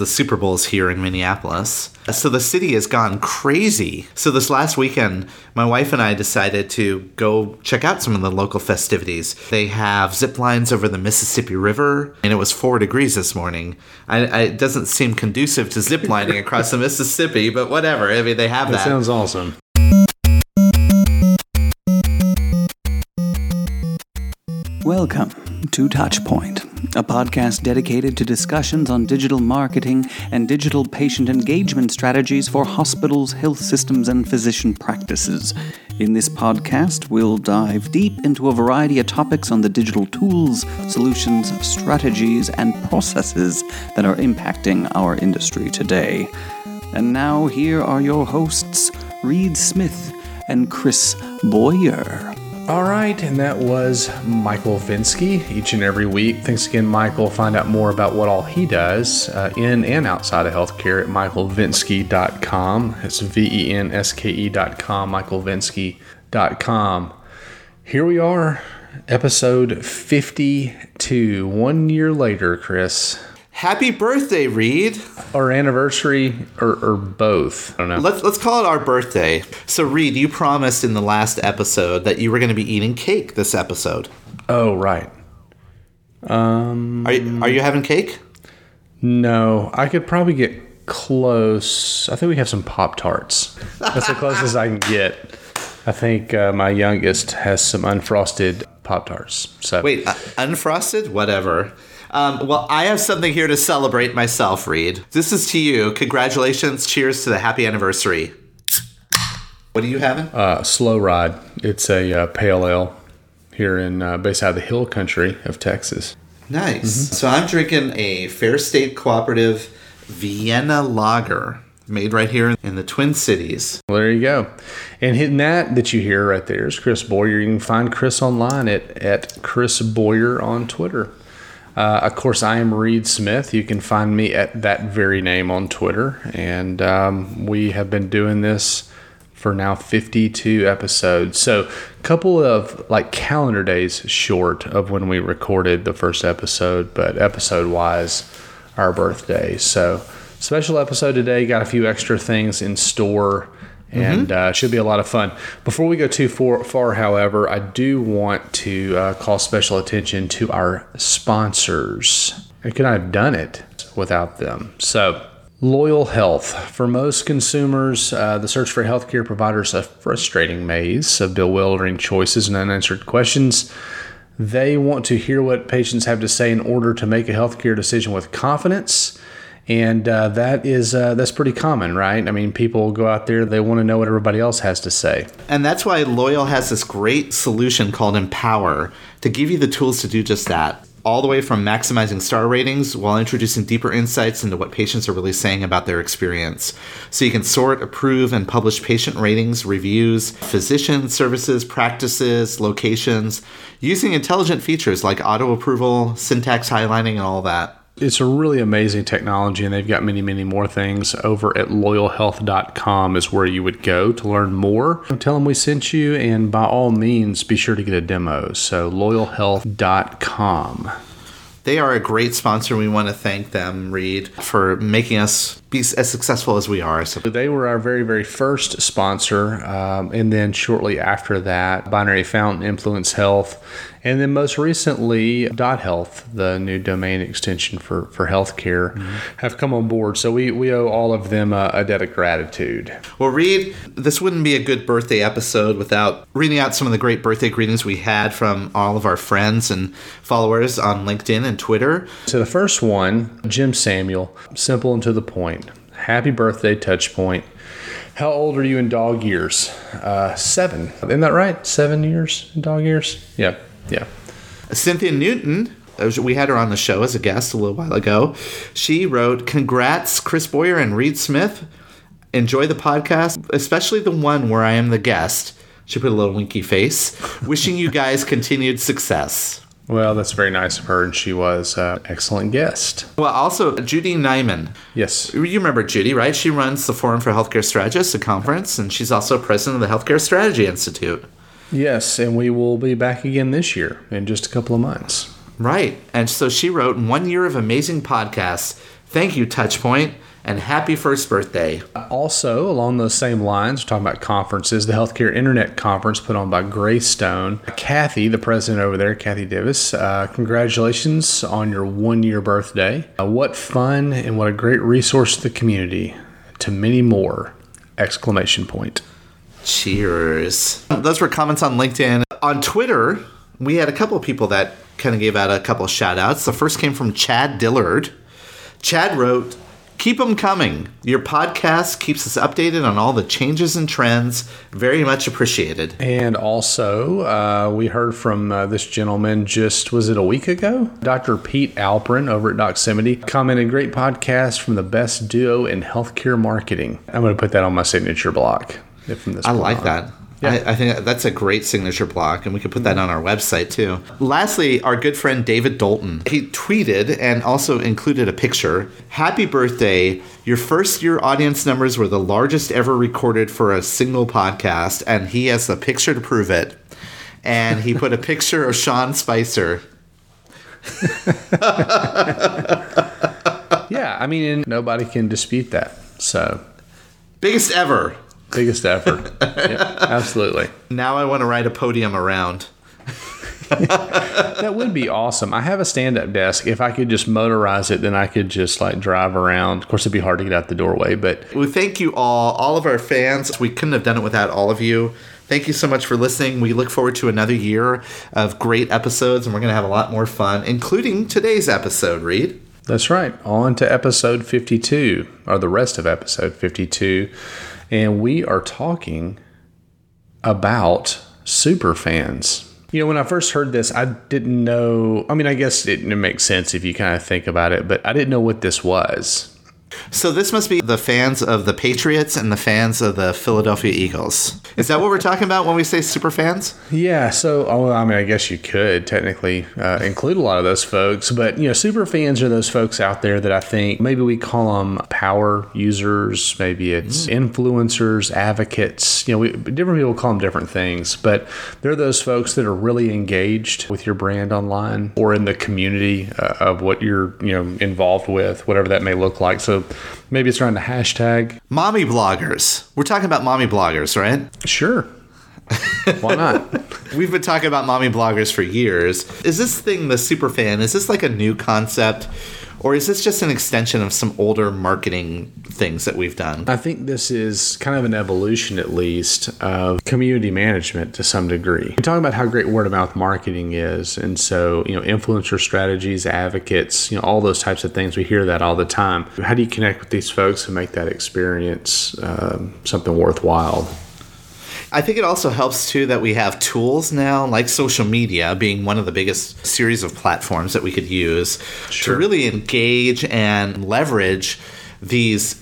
the Super Bowl's here in Minneapolis. So the city has gone crazy. So this last weekend, my wife and I decided to go check out some of the local festivities. They have zip lines over the Mississippi River, and it was four degrees this morning. I, I, it doesn't seem conducive to zip lining across the Mississippi, but whatever. I mean, they have That that. sounds awesome. Welcome to Touchpoint, a podcast dedicated to discussions on digital marketing and digital patient engagement strategies for hospitals, health systems, and physician practices. In this podcast, we'll dive deep into a variety of topics on the digital tools, solutions, strategies, and processes that are impacting our industry today. And now, here are your hosts, Reed Smith and Chris Boyer. All right, and that was Michael Venske each and every week. Thanks again, Michael. Find out more about what all he does uh, in and outside of healthcare at michaelvenske.com. It's V E N S K E.com, michaelvenske.com. Here we are, episode 52, one year later, Chris. Happy birthday, Reed. Or anniversary, or, or both. I don't know. Let's let's call it our birthday. So Reed, you promised in the last episode that you were going to be eating cake this episode. Oh, right. Um, Are you, are you having cake? No, I could probably get close. I think we have some Pop Tarts. That's the closest I can get. I think uh, my youngest has some unfrosted Pop Tarts. So Wait, uh, unfrosted? Whatever. Um, well, I have something here to celebrate myself, Reed. This is to you. Congratulations. Cheers to the happy anniversary. What are you having? uh, Slow Ride. It's a uh, pale ale here in uh, based out of the hill country of Texas. Nice. So I'm drinking a Fair State Cooperative Vienna Lager made right here in the Twin Cities. Well, there you go. And hitting that that you hear right there is Chris Boyer. You can find Chris online at, at Chris Boyer on Twitter. Uh, of course, I am Reed Smith. You can find me at that very name on Twitter. And um, we have been doing this for now 52 episodes. So, a couple of like calendar days short of when we recorded the first episode, but episode wise, our birthday. So, special episode today. Got a few extra things in store and uh, should be a lot of fun. Before we go too far, far however, I do want to uh, call special attention to our sponsors. I could not have done it without them. So, Loyal Health. For most consumers, uh, the search for healthcare providers a frustrating maze of bewildering choices and unanswered questions. They want to hear what patients have to say in order to make a healthcare decision with confidence. And uh, that is uh, that's pretty common, right? I mean, people go out there; they want to know what everybody else has to say. And that's why Loyal has this great solution called Empower to give you the tools to do just that. All the way from maximizing star ratings while introducing deeper insights into what patients are really saying about their experience. So you can sort, approve, and publish patient ratings, reviews, physician services, practices, locations, using intelligent features like auto approval, syntax highlighting, and all that. It's a really amazing technology, and they've got many, many more things. Over at loyalhealth.com is where you would go to learn more. Tell them we sent you, and by all means, be sure to get a demo. So, loyalhealth.com. They are a great sponsor. We want to thank them, Reed, for making us be as successful as we are. So They were our very, very first sponsor. Um, and then shortly after that, Binary Fountain, Influence Health. And then most recently, Dot Health, the new domain extension for, for healthcare, have come on board. So we, we owe all of them a, a debt of gratitude. Well, Reed, this wouldn't be a good birthday episode without reading out some of the great birthday greetings we had from all of our friends and followers on LinkedIn and Twitter. So the first one, Jim Samuel, simple and to the point. Happy birthday, Touchpoint. How old are you in dog years? Uh, seven. Isn't that right? Seven years in dog years? Yeah, yeah. Cynthia Newton, uh, we had her on the show as a guest a little while ago. She wrote, Congrats, Chris Boyer and Reed Smith. Enjoy the podcast, especially the one where I am the guest. She put a little winky face. Wishing you guys continued success. Well, that's very nice of her, and she was an excellent guest. Well, also, Judy Neiman. Yes. You remember Judy, right? She runs the Forum for Healthcare Strategists, a conference, and she's also president of the Healthcare Strategy Institute. Yes, and we will be back again this year in just a couple of months. Right. And so she wrote one year of amazing podcasts. Thank you, Touchpoint, and happy first birthday. Also, along those same lines, we're talking about conferences, the Healthcare Internet Conference put on by Greystone. Kathy, the president over there, Kathy Divis, uh, congratulations on your one year birthday. Uh, what fun and what a great resource to the community. To many more! Exclamation point. Cheers. Those were comments on LinkedIn. On Twitter, we had a couple of people that kind of gave out a couple of shout outs. The first came from Chad Dillard. Chad wrote, Keep them coming. Your podcast keeps us updated on all the changes and trends. Very much appreciated. And also, uh, we heard from uh, this gentleman just, was it a week ago? Dr. Pete Alperin over at Doximity commented, Great podcast from the best duo in healthcare marketing. I'm going to put that on my signature block. From this I like on. that. Yeah. I, I, think that's a great signature block, and we could put that mm-hmm. on our website too. Lastly, our good friend David Dalton. He tweeted and also included a picture. Happy birthday. Your first year audience numbers were the largest ever recorded for a single podcast, and he has the picture to prove it. And he put a picture of Sean Spicer. yeah, I mean, nobody can dispute that. So, biggest ever. Biggest effort. yeah, absolutely. Now I want to ride a podium around. that would be awesome. I have a stand up desk. If I could just motorize it, then I could just like drive around. Of course, it'd be hard to get out the doorway, but. Well, thank you all, all of our fans. We couldn't have done it without all of you. Thank you so much for listening. We look forward to another year of great episodes, and we're going to have a lot more fun, including today's episode, Reed. That's right. On to episode 52, or the rest of episode 52 and we are talking about super fans. You know, when I first heard this, I didn't know. I mean, I guess it, it makes sense if you kind of think about it, but I didn't know what this was. So this must be the fans of the Patriots and the fans of the Philadelphia Eagles. Is that what we're talking about when we say super fans? Yeah. So, oh, I mean, I guess you could technically uh, include a lot of those folks, but you know, super fans are those folks out there that I think maybe we call them power users, maybe it's mm. influencers, advocates. You know, we, different people call them different things, but they're those folks that are really engaged with your brand online or in the community uh, of what you're you know involved with, whatever that may look like. So maybe it's around the hashtag. Mommy bloggers. We're talking about mommy bloggers, right? Sure. Why not? We've been talking about mommy bloggers for years. Is this thing the super fan? Is this like a new concept? Or is this just an extension of some older marketing things that we've done? I think this is kind of an evolution, at least, of community management to some degree. We talk about how great word of mouth marketing is. And so, you know, influencer strategies, advocates, you know, all those types of things. We hear that all the time. How do you connect with these folks and make that experience um, something worthwhile? I think it also helps too that we have tools now, like social media being one of the biggest series of platforms that we could use sure. to really engage and leverage these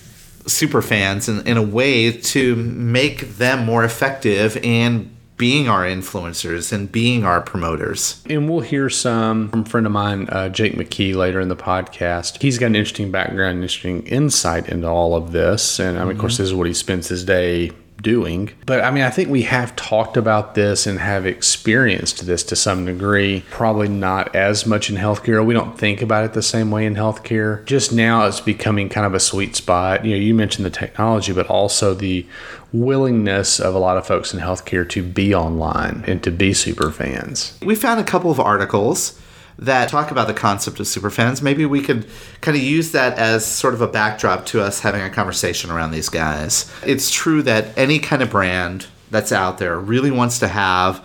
super fans in, in a way to make them more effective and being our influencers and being our promoters. And we'll hear some from a friend of mine, uh, Jake McKee, later in the podcast. He's got an interesting background, interesting insight into all of this. And I mean, mm-hmm. of course, this is what he spends his day doing. But I mean, I think we have talked about this and have experienced this to some degree. Probably not as much in healthcare. We don't think about it the same way in healthcare. Just now, it's becoming kind of a sweet spot. You know, you mentioned the technology, but also the willingness of a lot of folks in healthcare to be online and to be super fans. We found a couple of articles that talk about the concept of superfans. Maybe we could kind of use that as sort of a backdrop to us having a conversation around these guys. It's true that any kind of brand that's out there really wants to have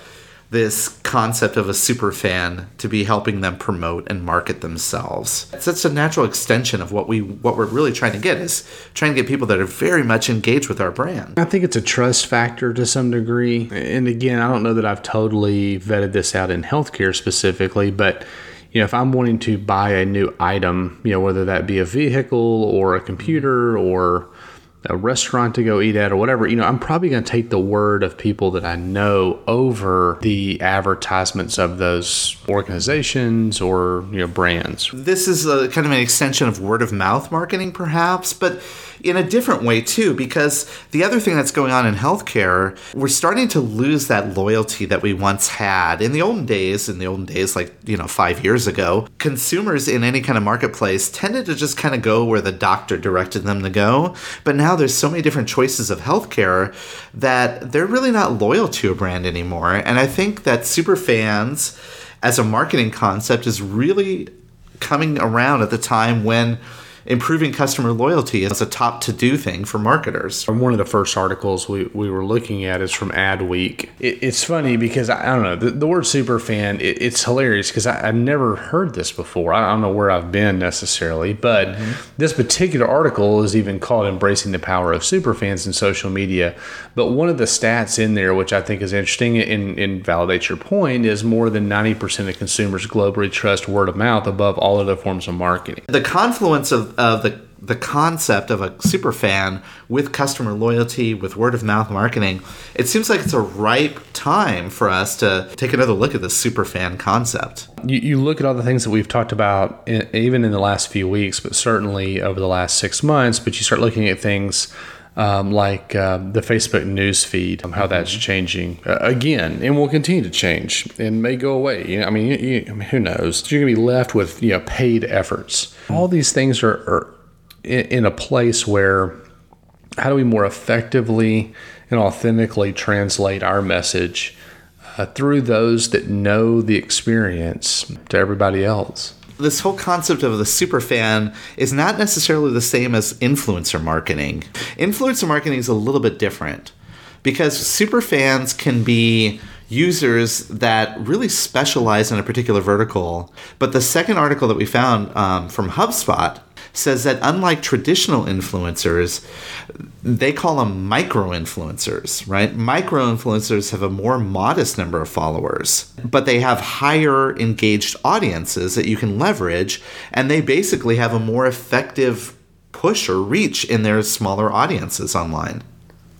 this concept of a super fan to be helping them promote and market themselves. It's such a natural extension of what we what we're really trying to get is trying to get people that are very much engaged with our brand. I think it's a trust factor to some degree. And again, I don't know that I've totally vetted this out in healthcare specifically, but you know, if I'm wanting to buy a new item, you know, whether that be a vehicle or a computer or a restaurant to go eat at or whatever, you know, I'm probably going to take the word of people that I know over the advertisements of those organizations or, you know, brands. This is a kind of an extension of word of mouth marketing, perhaps, but in a different way too, because the other thing that's going on in healthcare, we're starting to lose that loyalty that we once had. In the olden days, in the olden days, like, you know, five years ago, consumers in any kind of marketplace tended to just kind of go where the doctor directed them to go. But now there's so many different choices of healthcare that they're really not loyal to a brand anymore. And I think that super fans as a marketing concept is really coming around at the time when improving customer loyalty is a top to do thing for marketers. One of the first articles we, we were looking at is from Adweek. It, it's funny because I, I, don't know, the, the word super fan, it, it's hilarious because I've never heard this before. I don't know where I've been necessarily, but mm-hmm. this particular article is even called Embracing the Power of Super Fans in Social Media. But one of the stats in there, which I think is interesting and, and validates your point, is more than 90% of consumers globally trust word of mouth above all other forms of marketing. The confluence of of the the concept of a super fan with customer loyalty, with word of mouth marketing, it seems like it's a ripe time for us to take another look at this super fan concept. You, you look at all the things that we've talked about, in, even in the last few weeks, but certainly over the last six months, but you start looking at things um, like uh, the Facebook news feed, um, how that's mm-hmm. changing uh, again, and will continue to change and may go away. You know, I mean, you, you, I mean, who knows? You're going to be left with you know paid efforts. All these things are, are in, in a place where how do we more effectively and authentically translate our message uh, through those that know the experience to everybody else? This whole concept of the super fan is not necessarily the same as influencer marketing. Influencer marketing is a little bit different because super fans can be users that really specialize in a particular vertical. But the second article that we found um, from HubSpot says that unlike traditional influencers, they call them micro influencers, right? Micro influencers have a more modest number of followers, but they have higher engaged audiences that you can leverage, and they basically have a more effective push or reach in their smaller audiences online.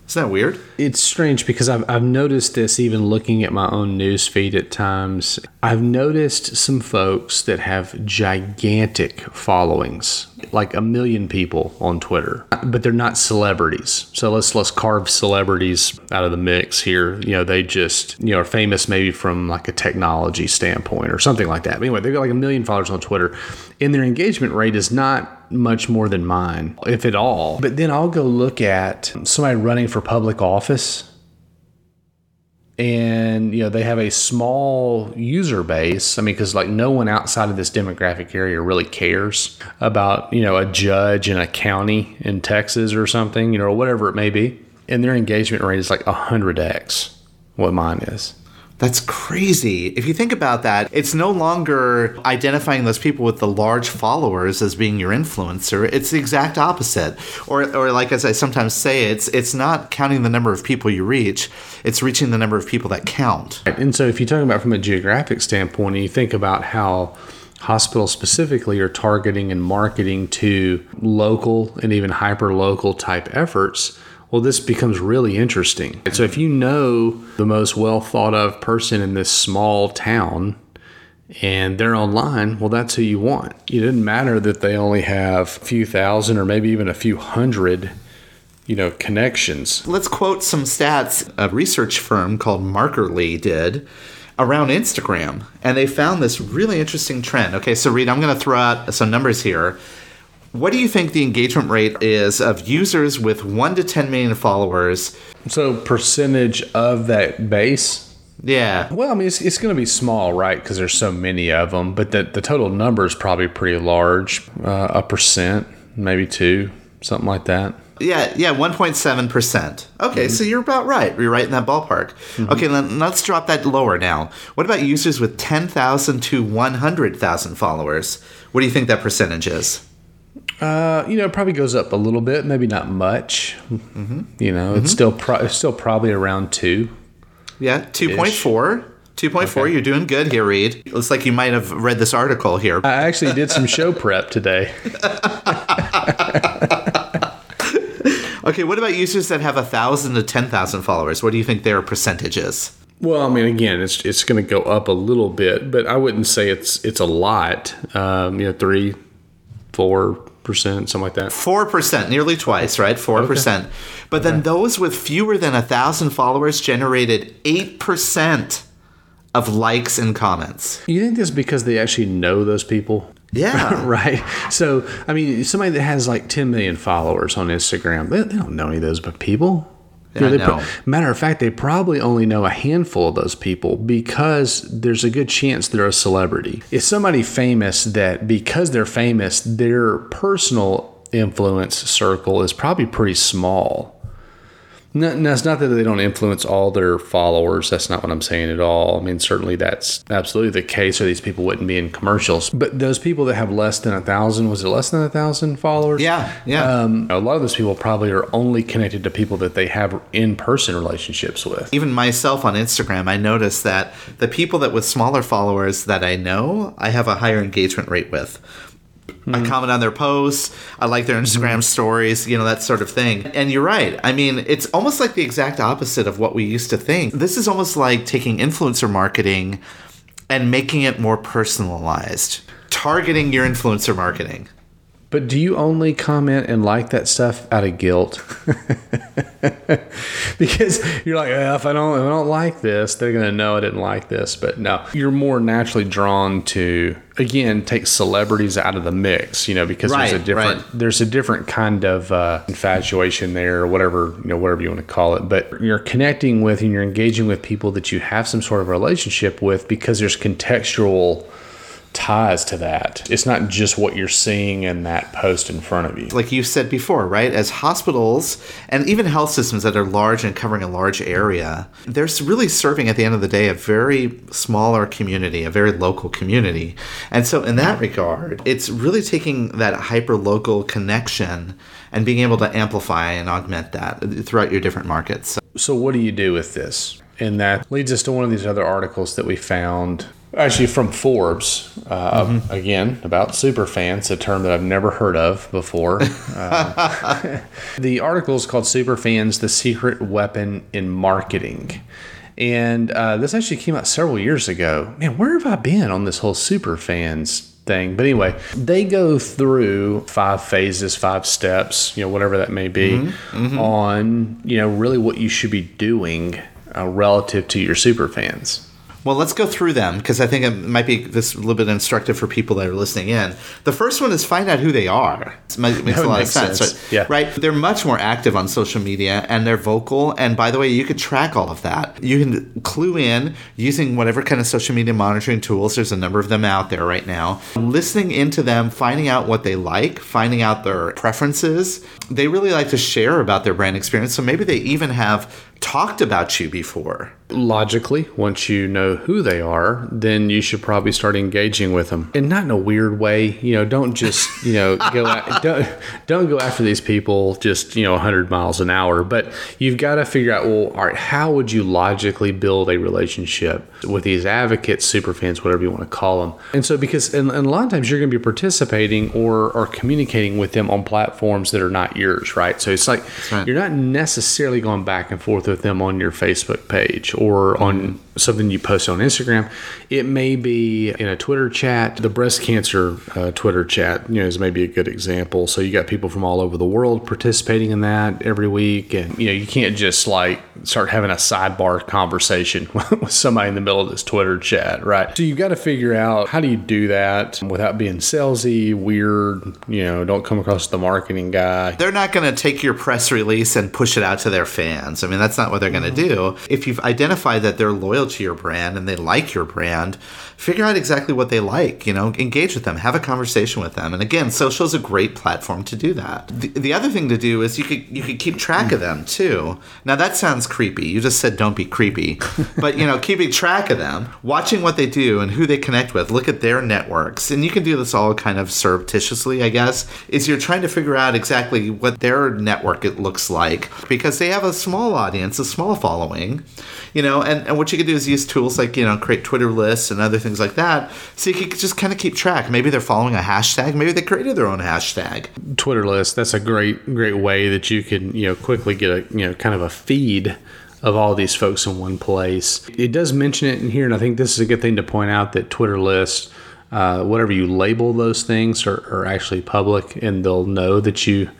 Isn't that weird? It's strange because I've, I've noticed this even looking at my own news feed at times. I've noticed some folks that have gigantic followings, like a million people on Twitter, but they're not celebrities. So let's let's carve celebrities out of the mix here. You know, they just you know are famous maybe from like a technology standpoint or something like that. But anyway, they've got like a million followers on Twitter, and their engagement rate is not much more than mine, if at all. But then I'll go look at somebody running for public office and you know they have a small user base. I mean because like no one outside of this demographic area really cares about you know a judge in a county in texas or something you know or whatever it may be. And their engagement rate is like 100x what mine is that's crazy. If you think about that, it's no longer identifying those people with the large followers as being your influencer. It's the exact opposite. Or, or like as I sometimes say, it's it's not counting the number of people you reach. It's reaching the number of people that count. And so, if you're talking about from a geographic standpoint, and you think about how hospitals specifically are targeting and marketing to local and even hyper local type efforts well, this becomes really interesting. So, if you know the most well thought of person in this small town and they're online, well, that's who you want. It doesn't matter that they only have a few thousand or maybe even a few hundred you know connections let's quote some stats a research firm called markerly did around instagram and they found this really interesting trend okay so reed i'm going to throw out some numbers here what do you think the engagement rate is of users with 1 to 10 million followers? So, percentage of that base? Yeah. Well, I mean, it's, it's going to be small, right? Because there's so many of them, but the, the total number is probably pretty large uh, a percent, maybe two, something like that. Yeah, yeah, 1.7%. Okay, mm-hmm. so you're about right. You're right in that ballpark. Mm-hmm. Okay, then let's drop that lower now. What about users with 10,000 to 100,000 followers? What do you think that percentage is? Uh, you know, it probably goes up a little bit, maybe not much. Mm-hmm. You know, mm-hmm. it's still pro- it's still probably around two. Yeah, two point four. 2.4, okay. you're doing good here, Reed. Looks like you might have read this article here. I actually did some show prep today. okay, what about users that have a thousand to ten thousand followers? What do you think their percentage is? Well, I mean, again, it's it's going to go up a little bit, but I wouldn't say it's it's a lot. Um, you know, three, four percent, something like that. Four percent, nearly twice, right? Four percent. But then those with fewer than a thousand followers generated eight percent of likes and comments. You think this because they actually know those people? Yeah. right. So, I mean, somebody that has like 10 million followers on Instagram, they, they don't know any of those but people. Yeah, know. matter of fact, they probably only know a handful of those people because there's a good chance they're a celebrity. It's somebody famous that because they're famous, their personal influence circle is probably pretty small. No, no, it's not that they don't influence all their followers. That's not what I'm saying at all. I mean, certainly that's absolutely the case, or these people wouldn't be in commercials. But those people that have less than a thousand, was it less than a thousand followers? Yeah, yeah. Um, a lot of those people probably are only connected to people that they have in person relationships with. Even myself on Instagram, I notice that the people that with smaller followers that I know, I have a higher engagement rate with. I hmm. comment on their posts. I like their hmm. Instagram stories, you know, that sort of thing. And you're right. I mean, it's almost like the exact opposite of what we used to think. This is almost like taking influencer marketing and making it more personalized, targeting your influencer marketing. But do you only comment and like that stuff out of guilt? because you're like, "Eh, if I don't, if I don't like this, they're gonna know I didn't like this. But no, you're more naturally drawn to again take celebrities out of the mix, you know, because there's a different right. there's a different kind of uh, infatuation there, or whatever you know, whatever you want to call it. But you're connecting with and you're engaging with people that you have some sort of relationship with because there's contextual ties to that. It's not just what you're seeing in that post in front of you. like you said before, right? As hospitals and even health systems that are large and covering a large area, they're really serving at the end of the day a very smaller community, a very local community. And so, in that regard, it's really taking that hyper local connection and being able to amplify and augment that throughout your different markets. So, what do you do with this? And that leads us to one of these other articles that we found, actually from Forbes, uh, again, about super fans, a term that I've never heard of before. Uh, the article is called Super Fans The Secret Weapon in Marketing. And uh, this actually came out several years ago. Man, where have I been on this whole super fans thing? But anyway, they go through five phases, five steps, you know, whatever that may be, on, you know, really what you should be doing uh, relative to your super fans. Well, let's go through them because I think it might be this a little bit instructive for people that are listening in. The first one is find out who they are. It makes a lot of sense, sense. Right? Yeah. right? They're much more active on social media and they're vocal. And by the way, you could track all of that. You can clue in using whatever kind of social media monitoring tools. There's a number of them out there right now. Listening into them, finding out what they like, finding out their preferences. They really like to share about their brand experience. So maybe they even have talked about you before. logically, once you know who they are, then you should probably start engaging with them, and not in a weird way. You know, don't just you know go at, don't don't go after these people just you know 100 miles an hour. But you've got to figure out well, all right, how would you logically build a relationship with these advocates, super fans, whatever you want to call them? And so because and, and a lot of times you're going to be participating or or communicating with them on platforms that are not yours, right? So it's like right. you're not necessarily going back and forth with them on your Facebook page or on something you post on Instagram. It may be in a Twitter chat. The breast cancer uh, Twitter chat, you know, is maybe a good example. So you got people from all over the world participating in that every week, and you know, you can't just like start having a sidebar conversation with somebody in the middle of this Twitter chat, right? So you got to figure out how do you do that without being salesy, weird. You know, don't come across the marketing guy. they're not going to take your press release and push it out to their fans. I mean, that's not what they're going to do. If you've identified that they're loyal to your brand and they like your brand, figure out exactly what they like, you know, engage with them, have a conversation with them. And again, social is a great platform to do that. The, the other thing to do is you could you could keep track of them too. Now that sounds creepy. You just said don't be creepy. But, you know, keeping track of them, watching what they do and who they connect with, look at their networks. And you can do this all kind of surreptitiously, I guess. Is you're trying to figure out exactly what their network it looks like because they have a small audience, a small following, you know, and, and what you could do is use tools like you know create Twitter lists and other things like that, so you can just kind of keep track. Maybe they're following a hashtag. Maybe they created their own hashtag. Twitter list. That's a great great way that you can you know quickly get a you know kind of a feed of all these folks in one place. It does mention it in here, and I think this is a good thing to point out that Twitter lists, uh, whatever you label those things, are, are actually public, and they'll know that you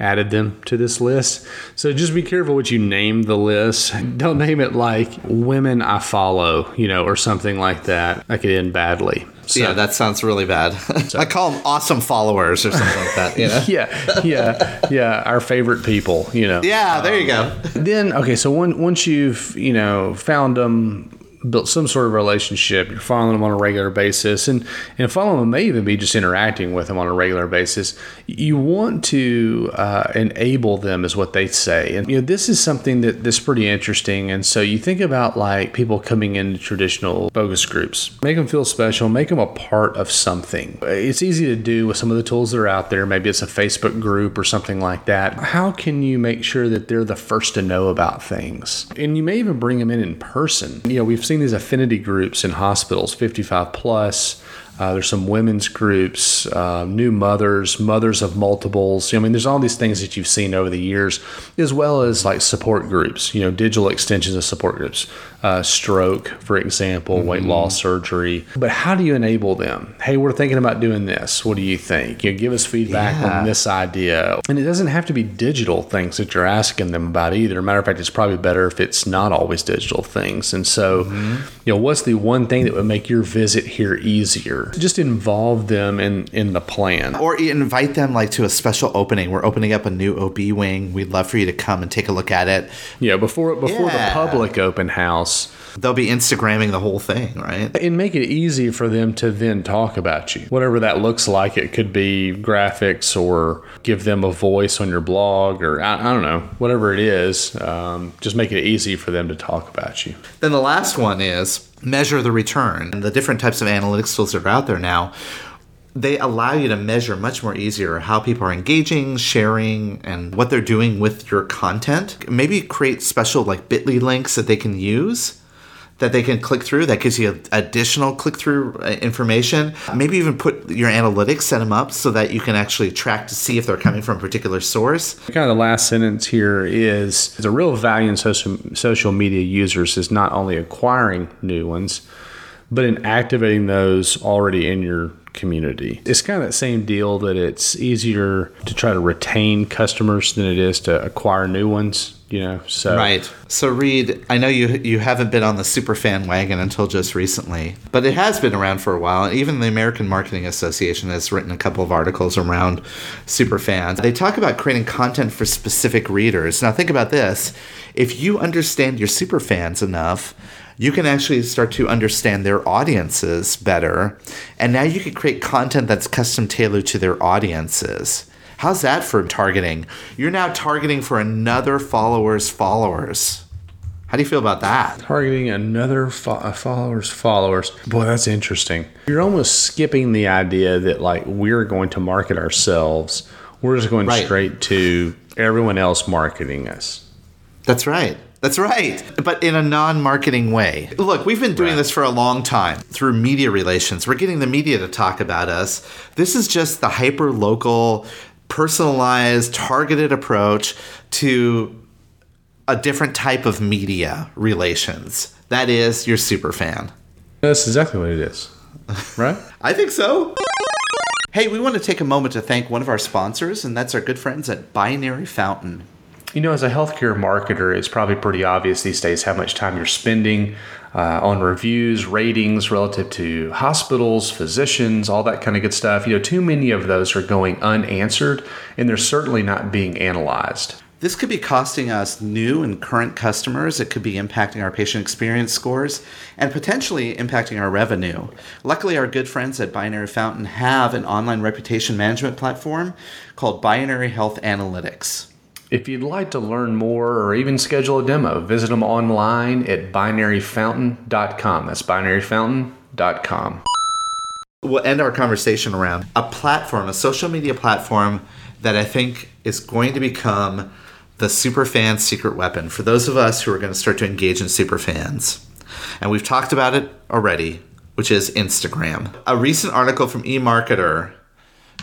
added them to this list. So just be careful what you name the list. Don't name it like women I follow, you know, or something like that. That could end badly. So, yeah, that sounds really bad. I call them awesome followers or something like that. You know? yeah, yeah, yeah. Our favorite people, you know. Yeah, there you um, go. Then okay, so when, once you've you know found them, built some sort of relationship. You're following them on a regular basis, and and following them may even be just interacting with them on a regular basis. You want to uh, enable them, is what they say, and you know this is something that that's pretty interesting. And so you think about like people coming into traditional focus groups, make them feel special, make them a part of something. It's easy to do with some of the tools that are out there. Maybe it's a Facebook group or something like that. How can you make sure that they're the first to know about things? And you may even bring them in in person. You know, we've seen these affinity groups in hospitals, 55 plus. Uh, there's some women's groups, uh, new mothers, mothers of multiples. I mean, there's all these things that you've seen over the years, as well as like support groups, you know, digital extensions of support groups, uh, stroke, for example, weight Mm-hmm. loss surgery. But how do you enable them? Hey, we're thinking about doing this. What do you think? You know, give us feedback Yeah. on this idea. And it doesn't have to be digital things that you're asking them about either. Matter of fact, it's probably better if it's not always digital things. And so, Mm-hmm. you know, what's the one thing that would make your visit here easier? Just involve them in in the plan. Or invite them like to a special opening. We're opening up a new OB wing. We'd love for you to come and take a look at it. Yeah, before before Yeah. the public open house. They'll be Instagramming the whole thing, right? And make it easy for them to then talk about you. Whatever that looks like, it could be graphics or give them a voice on your blog or I, I don't know, whatever it is. Um, just make it easy for them to talk about you. Then the last one is measure the return. And the different types of analytics tools that are out there now, they allow you to measure much more easier how people are engaging, sharing, and what they're doing with your content. Maybe create special like bit.ly links that they can use that they can click through that gives you additional click through uh, information maybe even put your analytics set them up so that you can actually track to see if they're coming from a particular source Kind of the last sentence here is, a real value in social, social media users is not only acquiring new ones, but in activating those already in your community. It's kind of that same deal that it's easier to try to retain customers than it is to acquire new ones, you know. So Right. So Reed, I know you you haven't been on the super fan wagon until just recently, but it has been around for a while. And even the American Marketing Association has written a couple of articles around super fans. They talk about creating content for specific readers. Now think about this. If you understand your super fans enough, you can actually start to understand their audiences better. And now you can create content that's custom tailored to their audiences. How's that for targeting? You're now targeting for another follower's followers. How do you feel about that? targeting another fo- followers followers boy that's interesting you're almost skipping the idea that like we're going to market ourselves we're just going Right. straight to everyone else marketing us That's right. That's right. But in a non marketing way. Look, we've been doing this for a long time through media relations. We're getting the media to talk about us. This is just the hyper local, personalized, targeted approach to a different type of media relations. That is your super fan. that's exactly what it is right I think so. Hey, we want to take a moment to thank one of our sponsors, and that's our good friends at Binary Fountain. You know, as a healthcare marketer, it's probably pretty obvious these days how much time you're spending uh, on reviews, ratings relative to hospitals, physicians, all that kind of good stuff. You know, too many of those are going unanswered, and they're certainly not being analyzed. This could be costing us new and current customers. It could be impacting our patient experience scores and potentially impacting our revenue. Luckily, our good friends at Binary Fountain have an online reputation management platform called Binary Health Analytics. If you'd like to learn more or even schedule a demo, visit them online at binaryfountain.com. That's binaryfountain.com. We'll end our conversation around a platform, a social media platform that I think is going to become the superfan's secret weapon for those of us who are going to start to engage in superfans. And we've talked about it already, which is Instagram. A recent article from eMarketer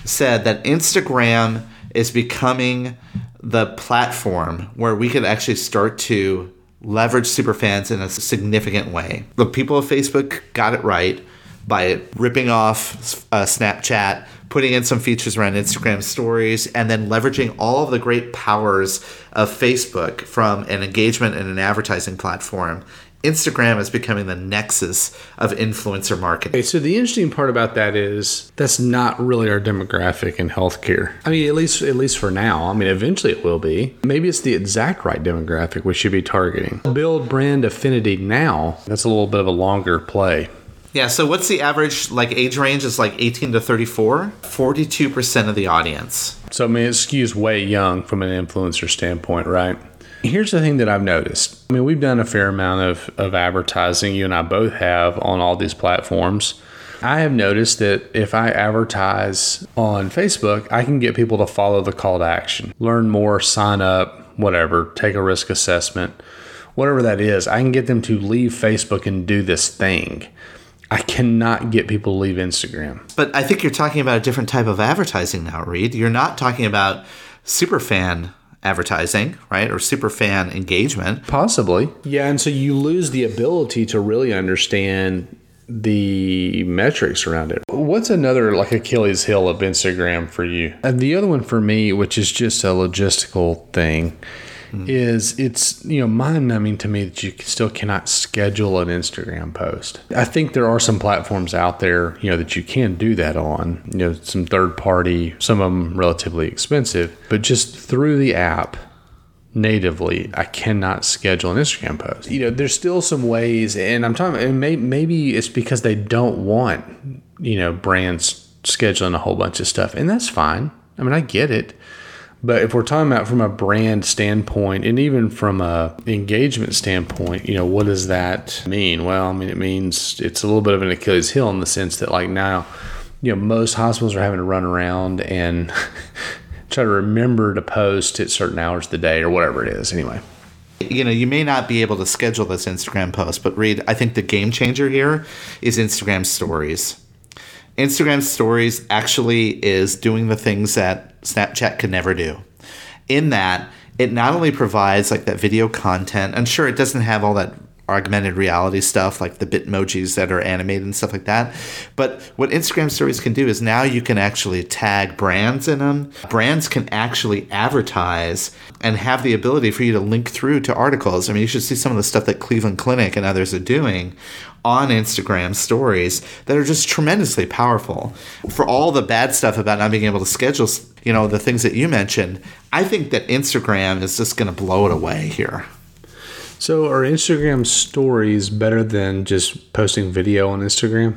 said that Instagram is becoming the platform where we could actually start to leverage superfans in a significant way. The people of Facebook got it right by ripping off uh, Snapchat, putting in some features around Instagram stories, and then leveraging all of the great powers of Facebook from an engagement and an advertising platform Instagram is becoming the nexus of influencer marketing. Okay, so the interesting part about that is that's not really our demographic in healthcare. I mean, at least at least for now. I mean, eventually it will be. Maybe it's the exact right demographic we should be targeting. Build brand affinity now. That's a little bit of a longer play. Yeah, so what's the average like age range is like 18 to 34? 42% of the audience. So I mean, it skews way young from an influencer standpoint, right? Here's the thing that I've noticed. I mean, we've done a fair amount of, of advertising, you and I both have, on all these platforms. I have noticed that if I advertise on Facebook, I can get people to follow the call to action, learn more, sign up, whatever, take a risk assessment, whatever that is. I can get them to leave Facebook and do this thing. I cannot get people to leave Instagram. But I think you're talking about a different type of advertising now, Reed. You're not talking about superfan advertising, right? Or super fan engagement. Possibly. Yeah. And so you lose the ability to really understand the metrics around it. What's another like Achilles heel of Instagram for you? And the other one for me, which is just a logistical thing, mm. is it's you know mind numbing to me that you still cannot schedule an Instagram post. I think there are some platforms out there you know that you can do that on. You know, some third party, some of them relatively expensive, but just through the app natively, I cannot schedule an Instagram post. You know, there's still some ways, and I'm talking, and may, maybe it's because they don't want, you know, brands scheduling a whole bunch of stuff, and that's fine. I mean, I get it. But if we're talking about from a brand standpoint and even from a engagement standpoint, you know, what does that mean? Well, I mean, it means it's a little bit of an Achilles heel in the sense that like now, you know, most hospitals are having to run around and try to remember to post at certain hours of the day or whatever it is anyway. You know, you may not be able to schedule this Instagram post, but read, I think the game changer here is Instagram stories. Instagram stories actually is doing the things that Snapchat could never do. In that, it not only provides like that video content, and sure, it doesn't have all that augmented reality stuff like the bitmojis that are animated and stuff like that. But what Instagram stories can do is now you can actually tag brands in them. Brands can actually advertise and have the ability for you to link through to articles. I mean, you should see some of the stuff that Cleveland Clinic and others are doing on Instagram stories that are just tremendously powerful. For all the bad stuff about not being able to schedule, you know, the things that you mentioned, I think that Instagram is just going to blow it away here. So, are Instagram stories better than just posting video on Instagram?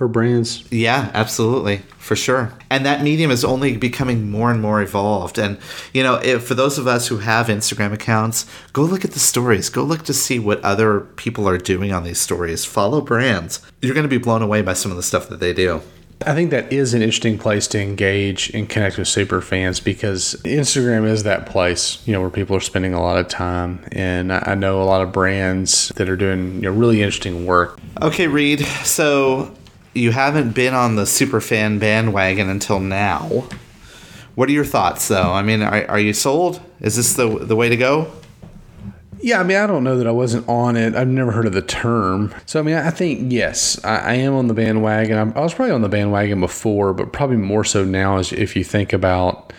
For brands. Yeah, absolutely, for sure. And that medium is only becoming more and more evolved. And you know, if, for those of us who have Instagram accounts, go look at the stories. Go look to see what other people are doing on these stories. Follow brands. You're going to be blown away by some of the stuff that they do. I think that is an interesting place to engage and connect with super fans because Instagram is that place, you know, where people are spending a lot of time. And I know a lot of brands that are doing you know, really interesting work. Okay, Reed. So you haven't been on the super fan bandwagon until now. What are your thoughts, though? I mean, are, are you sold? Is this the the way to go? Yeah, I mean, I don't know that I wasn't on it. I've never heard of the term. So, I mean, I think, yes, I, I am on the bandwagon. I'm, i was probably on the bandwagon before, but probably more so now as if you think about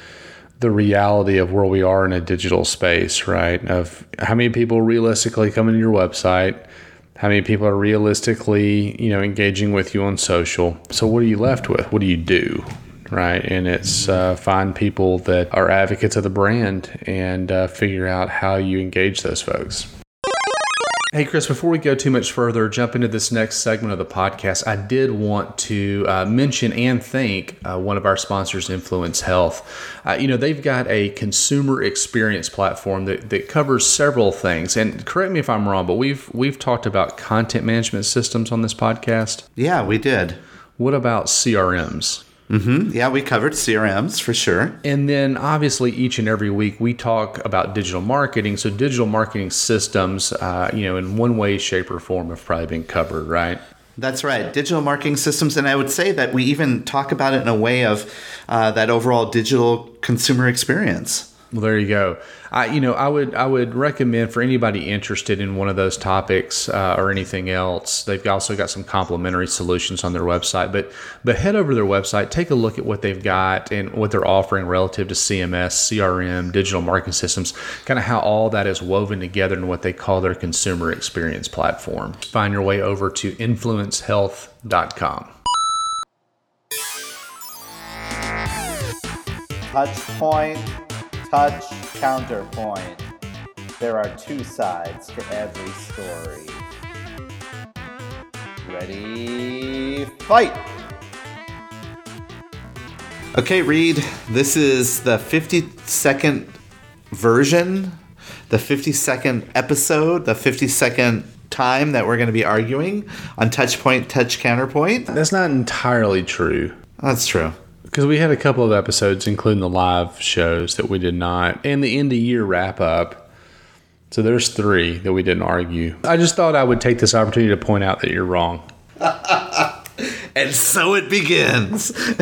the reality of where we are in a digital space, right? Of how many people realistically come into your website, how many people are realistically, you know, engaging with you on social. So what are you left with? What do you do? Right. And it's uh, find people that are advocates of the brand and uh, figure out how you engage those folks. Hey, Chris, before we go too much further, jump into this next segment of the podcast, I did want to uh, mention and thank uh, one of our sponsors, Influence Health. Uh, you know, they've got a consumer experience platform that, that covers several things. And correct me if I'm wrong, but we've we've talked about content management systems on this podcast. Yeah, we did. What about CRMs? Mm-hmm. Yeah, we covered CRMs for sure. And then obviously each and every week we talk about digital marketing. So digital marketing systems, uh, you know, in one way, shape, or form have probably been covered, right? That's right, digital marketing systems, and I would say that we even talk about it in a way of uh, that overall digital consumer experience. Well, there you go. I, you know, I would I would recommend for anybody interested in one of those topics uh, or anything else. They've also got some complimentary solutions on their website. But but head over to their website, take a look at what they've got and what they're offering relative to CMS, CRM, digital marketing systems, kind of how all that is woven together in what they call their consumer experience platform. Find your way over to influencehealth.com. Touch point touch counterpoint. There are two sides to every story. Ready, fight! Okay, Reed, this is the 52nd version, the 52nd episode, the 52nd time that we're going to be arguing on Touchpoint, Touch Counterpoint. That's not entirely true. That's true because we had a couple of episodes, including the live shows that we did not, and the end of year wrap up. So there's three that we didn't argue. I just thought I would take this opportunity to point out that you're wrong. and so it begins.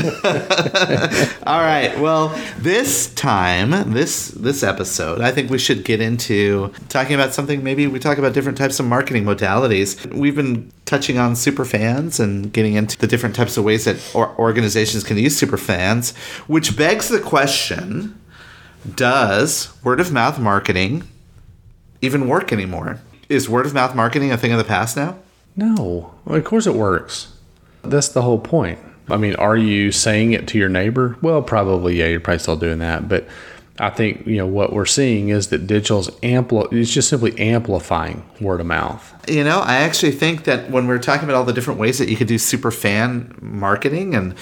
All right. Well, this time, this this episode, I think we should get into talking about something. Maybe we talk about different types of marketing modalities. We've been touching on super fans and getting into the different types of ways that organizations can use super fans, which begs the question: Does word of mouth marketing even work anymore? Is word of mouth marketing a thing of the past now? No, of course it works. That's the whole point. I mean, are you saying it to your neighbor? Well, probably, yeah, you're probably still doing that. But I think, you know, what we're seeing is that digital's ampli- it's just simply amplifying word of mouth. You know, I actually think that when we're talking about all the different ways that you could do super fan marketing and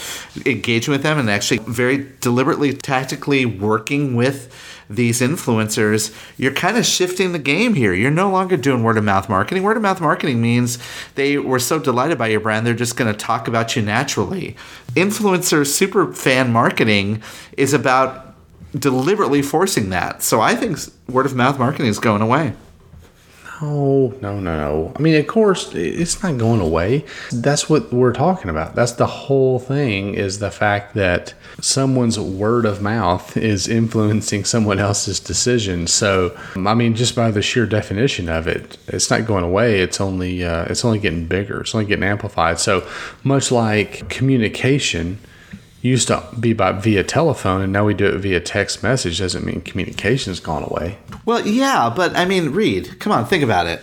engaging with them and actually very deliberately, tactically working with these influencers, you're kind of shifting the game here. You're no longer doing word of mouth marketing. Word of mouth marketing means they were so delighted by your brand, they're just going to talk about you naturally. Influencer super fan marketing is about deliberately forcing that. So I think word of mouth marketing is going away. No, no, no. I mean, of course, it's not going away. That's what we're talking about. That's the whole thing is the fact that someone's word of mouth is influencing someone else's decision. So, I mean, just by the sheer definition of it, it's not going away. It's only uh, it's only getting bigger. It's only getting amplified. So, much like communication used to be by via telephone and now we do it via text message. Doesn't mean communication's gone away. Well, yeah, but I mean, Reed, come on, think about it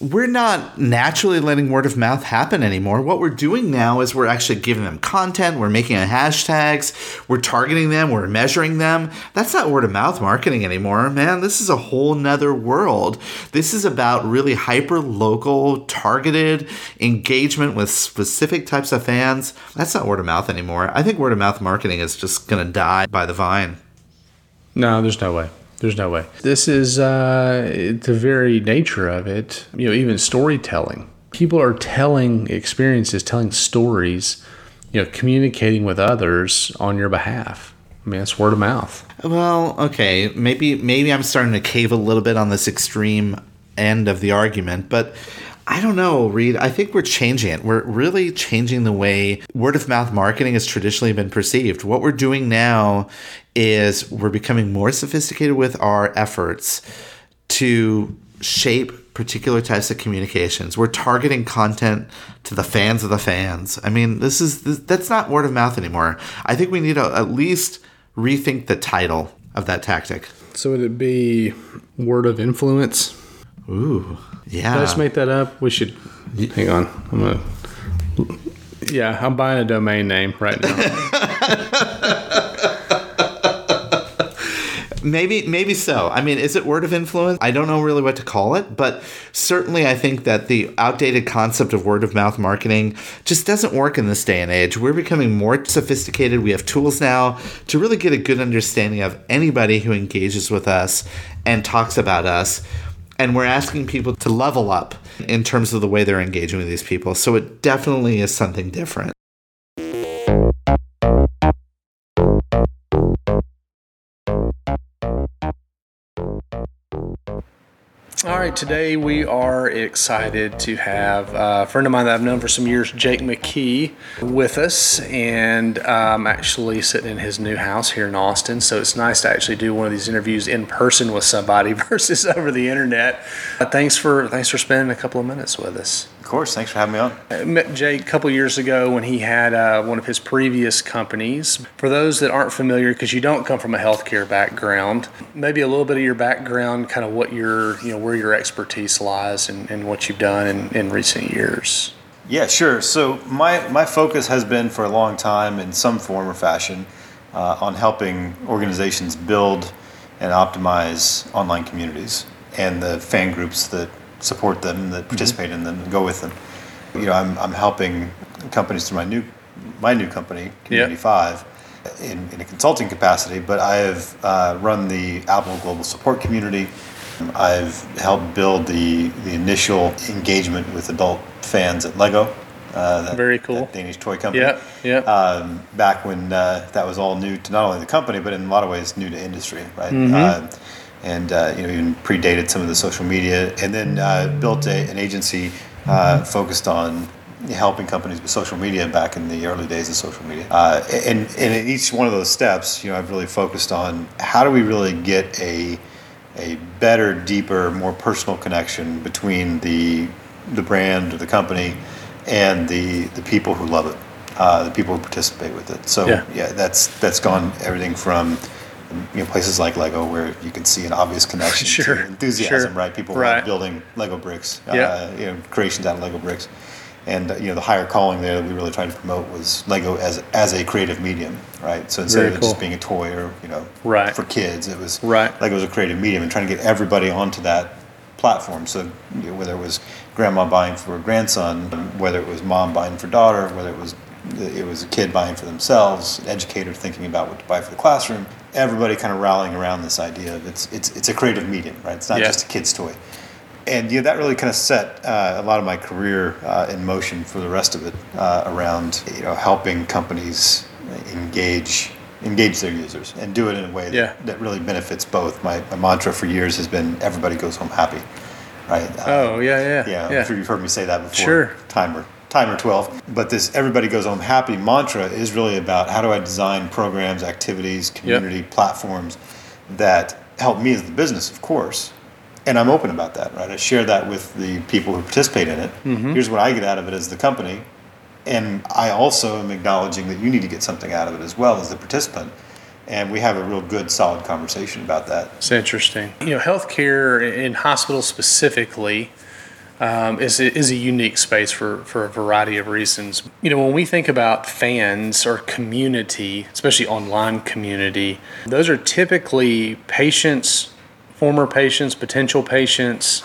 we're not naturally letting word of mouth happen anymore. What we're doing now is we're actually giving them content, we're making hashtags, we're targeting them, we're measuring them. That's not word of mouth marketing anymore, man. This is a whole nother world. This is about really hyper local, targeted engagement with specific types of fans. That's not word of mouth anymore. I think word of mouth marketing is just going to die by the vine. No, there's no way. There's no way. This is uh, the very nature of it. You know, even storytelling. People are telling experiences, telling stories, you know, communicating with others on your behalf. I mean, it's word of mouth. Well, okay, maybe maybe I'm starting to cave a little bit on this extreme end of the argument, but I don't know, Reed. I think we're changing it. We're really changing the way word of mouth marketing has traditionally been perceived. What we're doing now is we're becoming more sophisticated with our efforts to shape particular types of communications. We're targeting content to the fans of the fans. I mean, this is this, that's not word of mouth anymore. I think we need to at least rethink the title of that tactic. So would it be word of influence? Ooh. Yeah. Let's make that up? We should. Hang on. I'm gonna. Yeah, I'm buying a domain name right now. maybe maybe so. I mean is it word of influence? I don't know really what to call it but certainly i think that the outdated concept of word of mouth marketing just doesn't work in this day and age. We're becoming more sophisticated. We have tools now to really get a good understanding of anybody who engages with us and talks about us. And we're asking people to level up in terms of the way they're engaging with these people. So it definitely is something different. All right, today we are excited to have a friend of mine that I've known for some years, Jake McKee, with us, and I'm actually sitting in his new house here in Austin. So it's nice to actually do one of these interviews in person with somebody versus over the internet. But thanks for thanks for spending a couple of minutes with us. Of course, thanks for having me on. I met Jake a couple years ago when he had uh, one of his previous companies. For those that aren't familiar, because you don't come from a healthcare background, maybe a little bit of your background, kind of what your, you know, where your expertise lies and, and what you've done in, in recent years. Yeah, sure. So my my focus has been for a long time in some form or fashion uh, on helping organizations build and optimize online communities and the fan groups that support them, that participate in them, and go with them. You know, I'm, I'm helping companies through my new my new company, Community Yeah. Five, in, in a consulting capacity. But I have uh, run the Apple Global Support Community. I've helped build the the initial engagement with adult fans at Lego. Uh, that, Very cool. Danish toy company. Yep, yep. Um, back when uh, that was all new to not only the company, but in a lot of ways new to industry, right? Mm-hmm. And uh, you know even predated some of the social media, and then uh, built a, an agency uh, focused on helping companies with social media back in the early days of social media. Uh, and, and in each one of those steps, you know, I've really focused on how do we really get a a better, deeper, more personal connection between the the brand or the company and the the people who love it, uh, the people who participate with it. So Yeah. yeah, that's that's gone everything from you know places like Lego where you can see an obvious connection Sure, to enthusiasm, sure. right? People Right. building Lego bricks, Yeah. uh, you know, creations out of Lego bricks. And uh, you know the higher calling there that we really tried to promote was Lego as as a creative medium, right? So instead Very of cool. just being a toy or you know Right. for kids, it was Right. Lego was a creative medium and trying to get everybody onto that platform. So you know, whether it was grandma buying for a grandson, whether it was mom buying for daughter, whether it was it was a kid buying for themselves, an educator thinking about what to buy for the classroom, everybody kind of rallying around this idea of it's it's it's a creative medium, right? It's not Yeah. just a kid's toy. And know, that really kind of set uh, a lot of my career uh, in motion for the rest of it uh, around you know helping companies engage engage their users and do it in a way that, Yeah. that really benefits both. My, my mantra for years has been everybody goes home happy, right? Uh, Oh, yeah, yeah. yeah, I'm sure you've heard me say that before. Sure. Timer, timer 12. But this everybody goes home happy mantra is really about how do I design programs, activities, community platforms that help me as the business, of course. And I'm open about that, right? I share that with the people who participate in it. Mm-hmm. Here's what I get out of it as the company. And I also am acknowledging that you need to get something out of it as well as the participant. And we have a real good, solid conversation about that. It's interesting. You know, healthcare in hospitals specifically um, is, a, is a unique space for, for a variety of reasons. You know, when we think about fans or community, especially online community, those are typically patients, former patients, potential patients.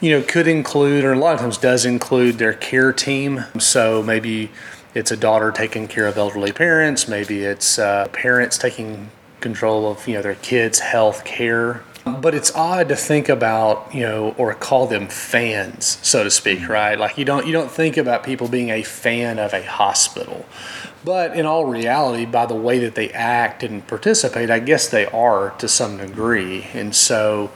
You know, could include, or a lot of times does include their care team. So maybe it's a daughter taking care of elderly parents. Maybe it's uh, parents taking control of you know their kids' health care. But it's odd to think about you know or call them fans, so to speak, mm-hmm. right? Like you don't you don't think about people being a fan of a hospital. But in all reality, by the way that they act and participate, I guess they are to some degree. And so,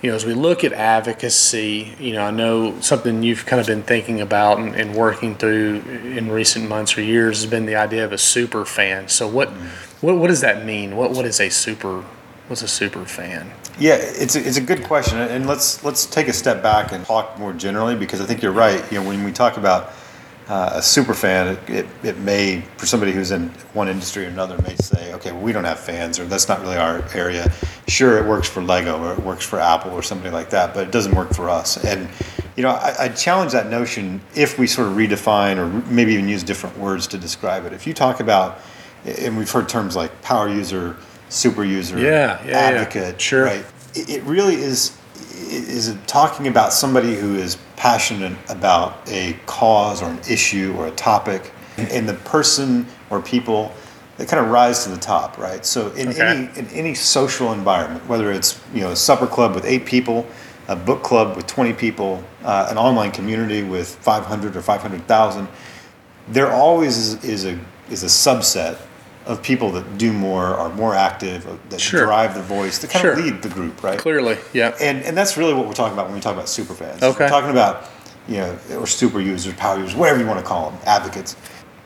you know, as we look at advocacy, you know, I know something you've kind of been thinking about and, and working through in recent months or years has been the idea of a super fan. So what, mm-hmm. what, what does that mean? What, what is a super, what's a super fan? Yeah, it's a, it's a good question, and let's let's take a step back and talk more generally because I think you're right. You know, when we talk about uh, a super fan, it, it, may for somebody who's in one industry or another may say, okay, well, we don't have fans, or that's not really our area. Sure, it works for Lego or it works for Apple or somebody like that, but it doesn't work for us. And you know, I, I challenge that notion if we sort of redefine or maybe even use different words to describe it. If you talk about, and we've heard terms like power user, super user, Yeah, yeah, yeah. advocate, Sure. right? It, really is is it talking about somebody who is passionate about a cause or an issue or a topic, and the person or people that kind of rise to the top, right? So in Okay. any in any social environment, whether it's you know a supper club with eight people, a book club with twenty people, uh, an online community with five hundred or five hundred thousand, there always is, is a is a subset of people that do more, are more active, uh, that Sure. drive the voice, that kind Sure. of lead the group, right? Clearly, yeah. And and that's really what we're talking about when we talk about super fans. Okay. We're talking about you know or super users, power users, whatever you want to call them, advocates.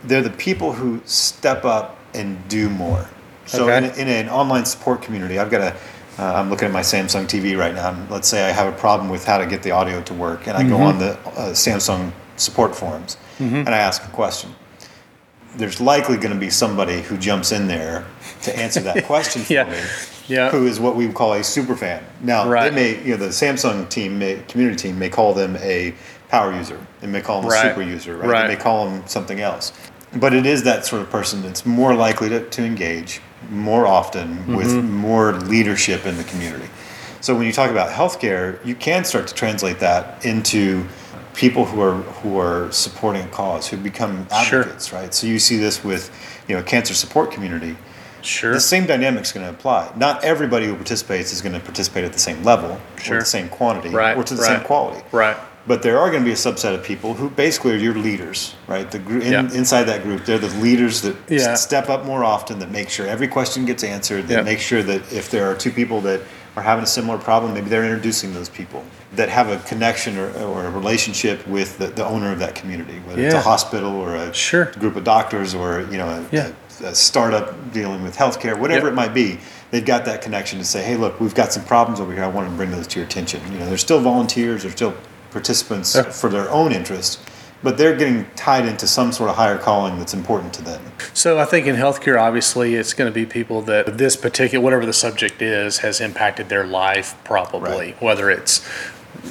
They're the people who step up and do more. So Okay. in, a, in an online support community, I've got a. Uh, I'm looking at my Samsung TV right now, and let's say I have a problem with how to get the audio to work, and I Mm-hmm. go on the uh, Samsung support forums and I ask a question. There's likely going to be somebody who jumps in there to answer that question for Yeah. me Yeah. who is what we would call a super fan. Now, Right. they may, you know, the Samsung team, may, community team, may call them a power user. They may call them Right. a super user, right? Right. They may call them something else. But it is that sort of person that's more likely to, to engage more often with Mm-hmm. more leadership in the community. So when you talk about healthcare, you can start to translate that into people who are who are supporting a cause, who become Sure. advocates, right? So you see this with, you know, cancer support community Sure. the same dynamic's going to apply. Not everybody who participates is going to participate at the same level, Sure. or the same quantity, Right, or to the right. same quality. Right. But there are going to be a subset of people who basically are your leaders, right? The group in, Yeah. inside that group, they're the leaders that Yeah. step up more often, that make sure every question gets answered, that Yeah. make sure that if there are two people that are having a similar problem, maybe they're introducing those people that have a connection or, or a relationship with the, the owner of that community, whether it's a hospital or a Sure. group of doctors or you know a, Yeah. a, a startup dealing with healthcare, whatever Yep. it might be. They've got that connection to say, hey, look, we've got some problems over here. I want to bring those to your attention. You know, they're still volunteers, they're still participants Yeah. for their own interest, but they're getting tied into some sort of higher calling that's important to them. So I think in healthcare, obviously, it's going to be people that this particular, whatever the subject is, has impacted their life probably. Right. Whether it's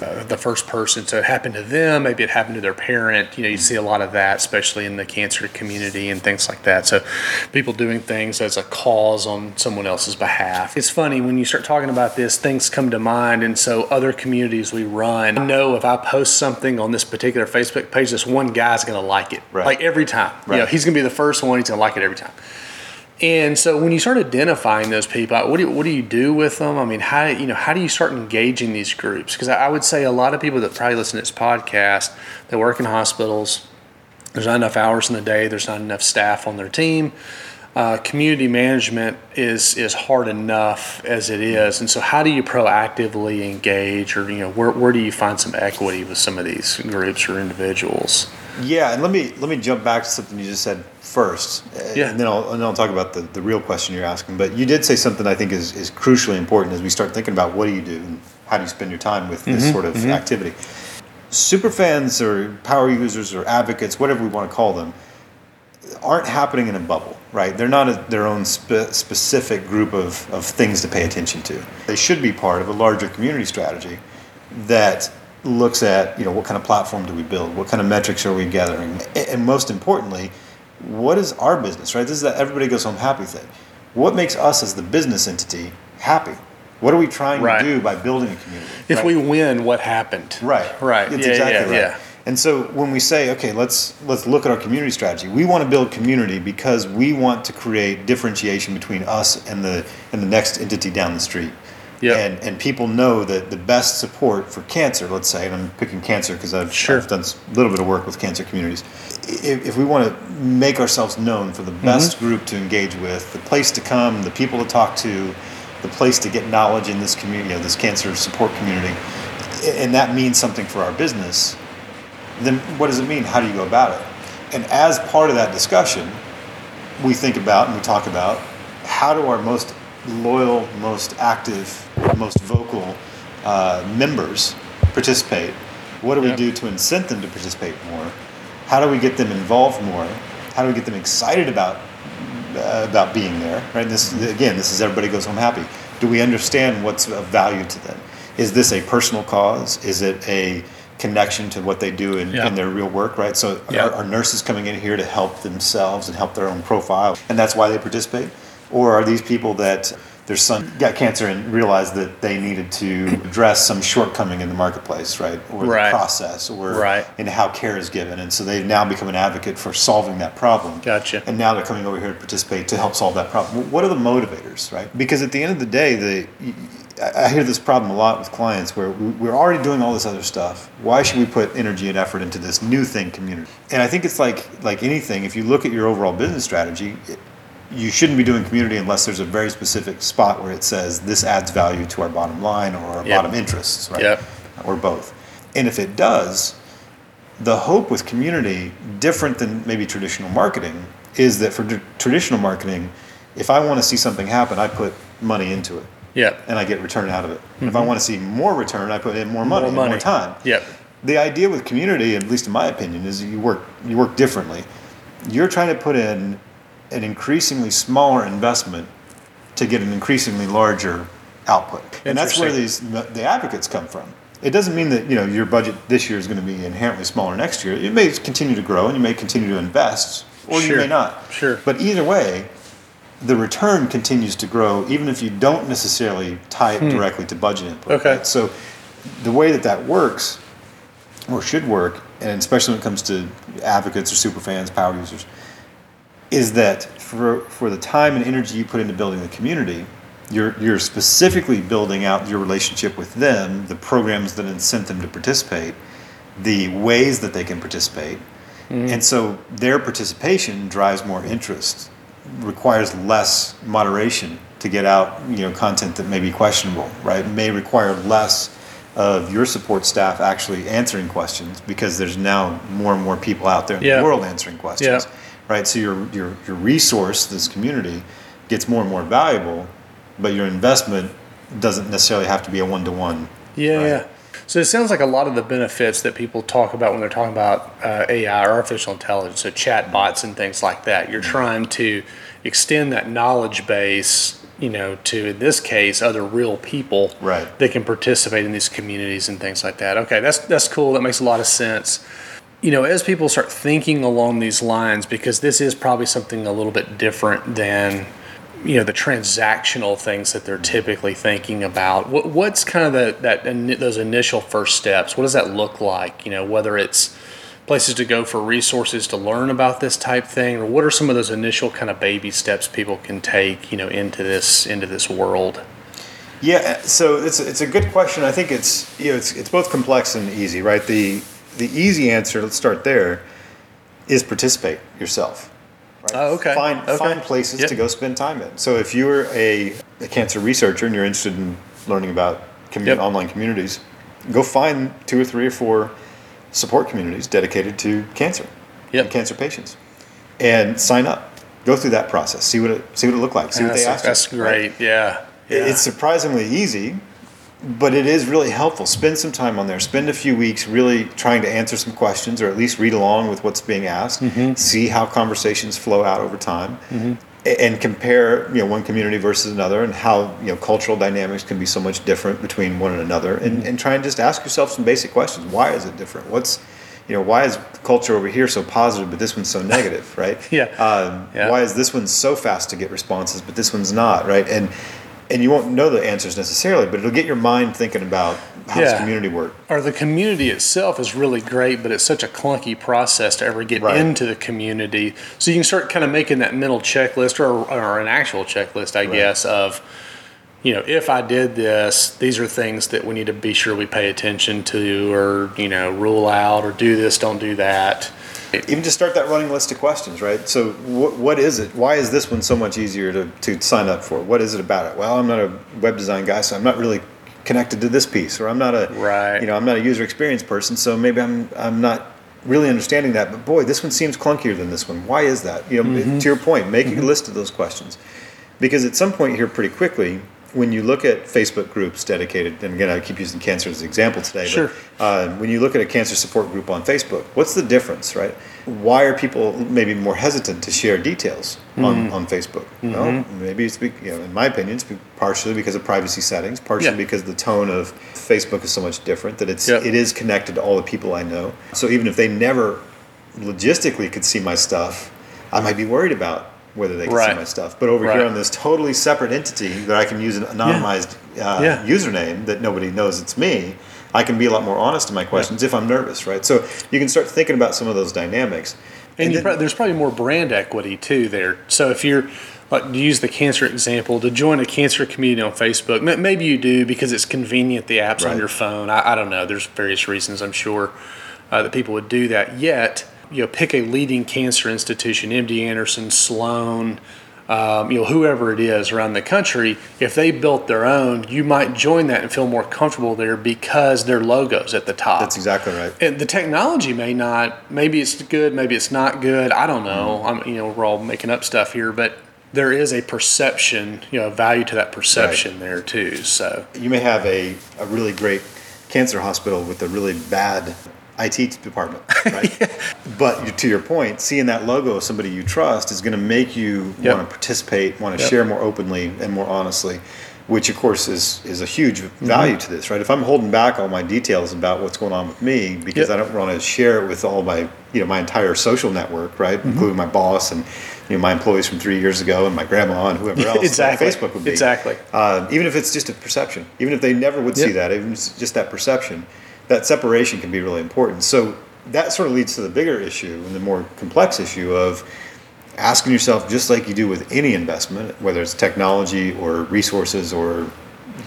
uh, the first person to happen to them, maybe it happened to their parent. You know, you see a lot of that, especially in the cancer community and things like that. So people doing things as a cause on someone else's behalf. It's funny when you start talking about this, things come to mind, and so other communities we run I know if I post something on this particular Facebook page, this one guy's going to like it, Right. like every time. You know, he's going to be the first one. He's going to like it every time. And so when you start identifying those people, what do you, what do you do with them? I mean, how you know how do you start engaging these groups? Because I I would say a lot of people that probably listen to this podcast, they work in hospitals. There's not enough hours in the day. There's not enough staff on their team. Uh, community management is is hard enough as it is, and so how do you proactively engage, or you know, where where do you find some equity with some of these groups or individuals? Yeah, and let me let me jump back to something you just said first, Yeah. and then I'll and then I'll talk about the, the real question you're asking. But you did say something I think is, is crucially important as we start thinking about what do you do and how do you spend your time with this sort of activity. Super fans or power users or advocates, whatever we want to call them, aren't happening in a bubble, right? They're not a, their own spe- specific group of, of things to pay attention to. They should be part of a larger community strategy that looks at, you know, what kind of platform do we build? What kind of metrics are we gathering? And most importantly, what is our business, right? This is that everybody goes home happy thing. What makes us as the business entity happy? What are we trying Right. to do by building a community? If right? we win, what happened? Right. Right. It's yeah, exactly yeah, right. yeah. And so when we say, okay, let's let's look at our community strategy. We want to build community because we want to create differentiation between us and the and the next entity down the street. Yep. And and people know that the best support for cancer, let's say, and I'm picking cancer because I've, Sure. I've done a little bit of work with cancer communities. If, if we want to make ourselves known for the Mm-hmm. best group to engage with, the place to come, the people to talk to, the place to get knowledge in this community, this cancer support community, and that means something for our business, then what does it mean? How do you go about it? And as part of that discussion, we think about and we talk about how do our most loyal, most active, most vocal uh, members participate? What do we do to incent them to participate more? How do we get them involved more? How do we get them excited about uh, about being there? Right. This again, this is everybody goes home happy. Do we understand what's of value to them? Is this a personal cause? Is it a connection to what they do in, Yeah. in their real work? Right. So Yeah. are, are nurses coming in here to help themselves and help their own profile, and that's why they participate? Or are these people that their son got cancer and realized that they needed to address some shortcoming in the marketplace, right, or Right. the process, or Right. in how care is given, and so they've now become an advocate for solving that problem. Gotcha. And now they're coming over here to participate to help solve that problem. What are the motivators, right? Because at the end of the day, the I hear this problem a lot with clients where we- we're already doing all this other stuff. Why should we put energy and effort into this new thing community? And I think it's like like anything. If you look at your overall business strategy, it, you shouldn't be doing community unless there's a very specific spot where it says this adds value to our bottom line or our Yep. bottom interests, right? Yep. Or both. And if it does, the hope with community, different than maybe traditional marketing, is that for tr- traditional marketing, if I want to see something happen, I put money into it Yeah. and I get return out of it. If I want to see more return, I put in more money, Mm-hmm. More money. more time. Yep. The idea with community, at least in my opinion, is you work you work differently. You're trying to put in an increasingly smaller investment to get an increasingly larger output, and that's where these the advocates come from. It doesn't mean that you know your budget this year is going to be inherently smaller next year. It may continue to grow, and you may continue to invest, or you may not. Sure. But either way, the return continues to grow, even if you don't necessarily tie it directly to budget input. Hmm. Okay. right? So the way that that works, or should work, and especially when it comes to advocates or super fans, power users, is that for for the time and energy you put into building the community, you're you're specifically building out your relationship with them, the programs that incent them to participate, the ways that they can participate, and so their participation drives more interest, requires less moderation to get out you know content that may be questionable, right? May require less of your support staff actually answering questions because there's now more and more people out there in Yeah. the world answering questions Yeah. right? So your your your resource, this community, gets more and more valuable, but your investment doesn't necessarily have to be a one to one. Yeah, Right. yeah. So it sounds like a lot of the benefits that people talk about when they're talking about uh, AI or artificial intelligence, so chat bots and things like that. You're trying to extend that knowledge base, you know, to in this case other real people Right. that can participate in these communities and things like that. Okay, that's that's cool. That makes a lot of sense. You know, as people start thinking along these lines, because this is probably something a little bit different than you know the transactional things that they're typically thinking about. What, what's kind of the, that those initial first steps? What does that look like? You know, whether it's places to go for resources to learn about this type thing, or what are some of those initial kind of baby steps people can take? You know, into this into this world. Yeah, so it's it's a good question. I think it's you know it's it's both complex and easy, right? The the easy answer, let's start there, is participate yourself. Right? Oh, okay. Find Okay. find places Yep. to go spend time in. So if you're a, a cancer researcher and you're interested in learning about commu- Yep. online communities, go find two or three or four support communities dedicated to cancer Yep. and cancer patients, and sign up. Go through that process. See what it see what it looked like. See ah, what that's, they asked. that's you, right? great. Yeah. Yeah. It's surprisingly easy, but it is really helpful. Spend some time on there. Spend a few weeks really trying to answer some questions or at least read along with what's being asked. Mm-hmm. See how conversations flow out over time. a- And compare, you know, one community versus another, and how you know cultural dynamics can be so much different between one and another. Mm-hmm. And, and try and just ask yourself some basic questions. Why is it different? What's, you know, why is culture over here so positive, but this one's so negative, right? Yeah. Um, Yeah. Why is this one so fast to get responses, but this one's not, right? And and you won't know the answers necessarily, but it'll get your mind thinking about how does community work. or the community itself is really great, but it's such a clunky process to ever get Right. into the community. So you can start kind of making that mental checklist or, or an actual checklist, I guess, of, you know, if I did this, these are things that we need to be sure we pay attention to or, you know, rule out or do this, don't do that. Even just start that running list of questions, right? So what, what is it? Why is this one so much easier to, to sign up for? What is it about it? Well, I'm not a web design guy, so I'm not really connected to this piece, or I'm not a Right. you know I'm not a user experience person, so maybe I'm I'm not really understanding that. But boy, this one seems clunkier than this one. Why is that? You know, Mm-hmm. to your point, make a list of those questions, because at some point here, pretty quickly, when you look at Facebook groups dedicated, and again, I keep using cancer as an example today, Sure. but uh, when you look at a cancer support group on Facebook, what's the difference, right? Why are people maybe more hesitant to share details Mm-hmm. on, on Facebook? Well, maybe it's, you know, in my opinion, it's partially because of privacy settings, partially Yeah. because the tone of Facebook is so much different that it's Yep. it is connected to all the people I know. So even if they never logistically could see my stuff, I might be worried about whether they can see my stuff. But over Right. here on this totally separate entity that I can use an anonymized uh, Yeah. username that nobody knows it's me, I can be a lot more honest in my questions if I'm nervous, right? So you can start thinking about some of those dynamics. And, you then- prob- there's probably more brand equity too there. So if you're like to use the cancer example, to join a cancer community on Facebook, maybe you do because it's convenient. The app's on your phone. I, I don't know. There's various reasons I'm sure uh, that people would do that. Yet you know, pick a leading cancer institution: MD Anderson, Sloan. um, you know, whoever it is around the country, if they built their own, you might join that and feel more comfortable there because their logo's at the top. That's exactly right. And the technology may not, maybe it's good, maybe it's not good. I don't know. I'm, you know, we're all making up stuff here, but there is a perception, you know, value to that perception there too. So You may have a, a really great cancer hospital with a really bad IT department, right? But to your point, seeing that logo of somebody you trust is going to make you Yep. want to participate, want to Yep. share more openly and more honestly, which of course is is a huge Mm-hmm. value to this, right? If I'm holding back all my details about what's going on with me because Yep. I don't want to share it with all my you know my entire social network, right, Mm-hmm. including my boss and you know my employees from three years ago and my grandma and whoever else Exactly. Facebook would be Exactly. uh, even if it's just a perception, even if they never would see that, even just that perception, that separation can be really important. So that sort of leads to the bigger issue and the more complex issue of asking yourself, just like you do with any investment, whether it's technology or resources or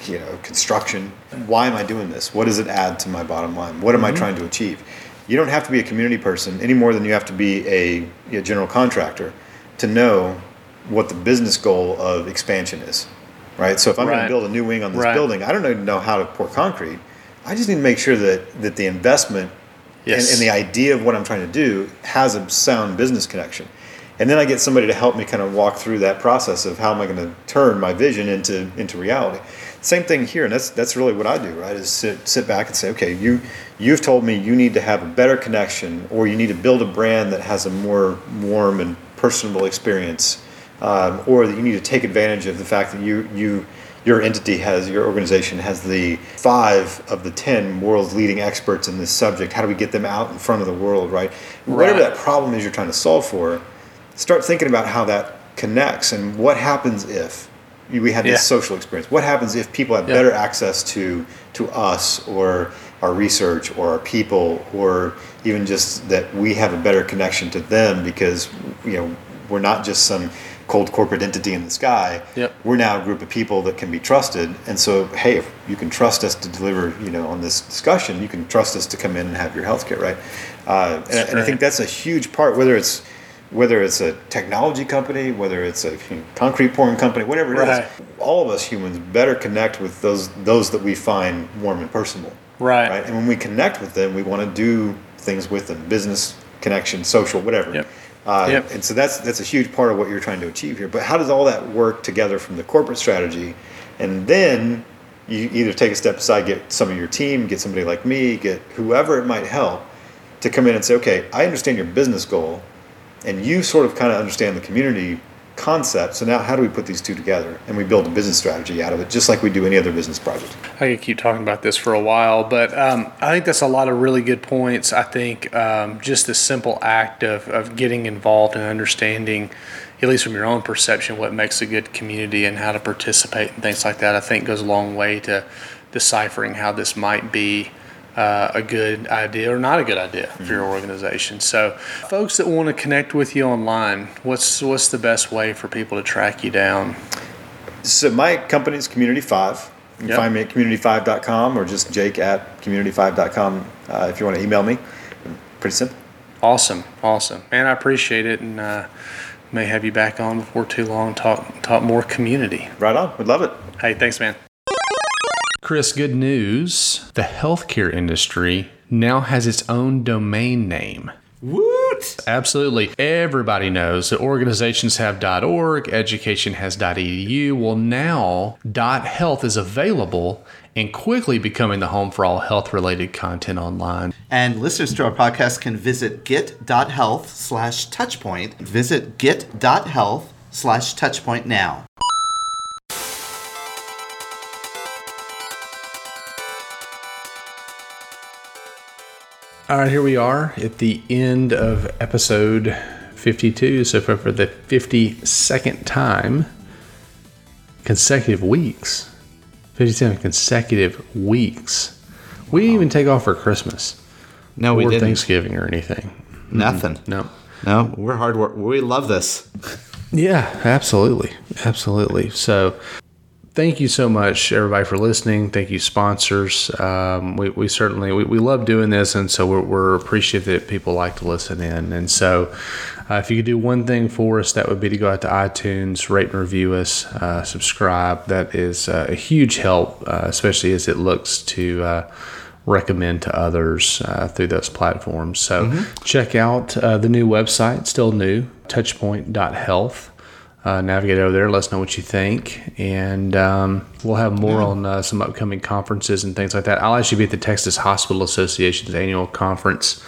you know construction, why am I doing this? What does it add to my bottom line? What am I mm-hmm. trying to achieve? You don't have to be a community person any more than you have to be a, a general contractor to know what the business goal of expansion is right? So if I'm going to build a new wing on this Right. building, I don't even know how to pour concrete. I just need to make sure that that the investment Yes. and, and the idea of what I'm trying to do has a sound business connection. And then I get somebody to help me kind of walk through that process of how am I going to turn my vision into into reality. Same thing here, and that's that's really what I do, right? Is sit sit back and say, okay, you you've told me you need to have a better connection, or you need to build a brand that has a more warm and personable experience um, or that you need to take advantage of the fact that you you your entity has your organization has the five of the ten world's leading experts in this subject. How do we get them out in front of the world, right? Whatever that problem is you're trying to solve for, start thinking about how that connects and what happens if we had this Yeah. social experience. What happens if people have Yeah. better access to to us or our research or our people or even just that we have a better connection to them because you know we're not just some cold corporate entity in the sky. Yep. We're now a group of people that can be trusted. And so, hey, if you can trust us to deliver, you know, on this discussion, you can trust us to come in and have your healthcare, right? Uh, and, I- and I think that's a huge part, whether it's whether it's a technology company, whether it's a you know, concrete pouring company, whatever it is, Right. all of us humans better connect with those those that we find warm and personable. Right. Right. And when we connect with them, we want to do things with them, business connection, social, whatever. Yep. Uh, Yep. And so that's that's a huge part of what you're trying to achieve here. But how does all that work together from the corporate strategy, and then you either take a step aside, get some of your team, get somebody like me, get whoever it might help, to come in and say, okay, I understand your business goal, and you sort of kind of understand the community concept. So now, how do we put these two together and we build a business strategy out of it, just like we do any other business project? I could keep talking about this for a while, but um, I think that's a lot of really good points. I think um, just the simple act of, of getting involved and understanding, at least from your own perception, what makes a good community and how to participate and things like that, I think goes a long way to deciphering how this might be uh, a good idea or not a good idea for your organization. So, folks that want to connect with you online, what's what's the best way for people to track you down? So my company is Community Five. You can Yep. find me at community5.com or just jake at community5.com uh, if you want to email me. Pretty simple. Awesome, awesome, man. I appreciate it, and uh, may have you back on before too long. Talk talk more community. Right on. We'd love it. Hey, thanks, man. Chris, good news. The healthcare industry now has its own domain name. Woot! Absolutely. Everybody knows that organizations have .org, education has .edu. Well, now .health is available and quickly becoming the home for all health-related content online. And listeners to our podcast can visit get.health slash touchpoint. Visit get.health slash touchpoint now. All right, here we are at the end of episode 52. So, for, for the 52nd time, consecutive weeks, 57 consecutive weeks, we didn't even take off for Christmas No, we didn't. Thanksgiving or anything. Nothing. No. No, we're hard work. We love this. Yeah, absolutely. Absolutely. So, thank you so much, everybody, for listening. Thank you, sponsors. Um, we, we certainly we, we love doing this, and so we're, we're appreciative that people like to listen in. And so, uh, if you could do one thing for us, that would be to go out to iTunes, rate and review us, uh, subscribe. That is uh, a huge help, uh, especially as it looks to uh, recommend to others uh, through those platforms. So Mm-hmm. check out uh, the new website, still new, touchpoint.health. Uh, navigate over there, let us know what you think, and um, we'll have more on uh, some upcoming conferences and things like that. I'll actually be at the Texas Hospital Association's annual conference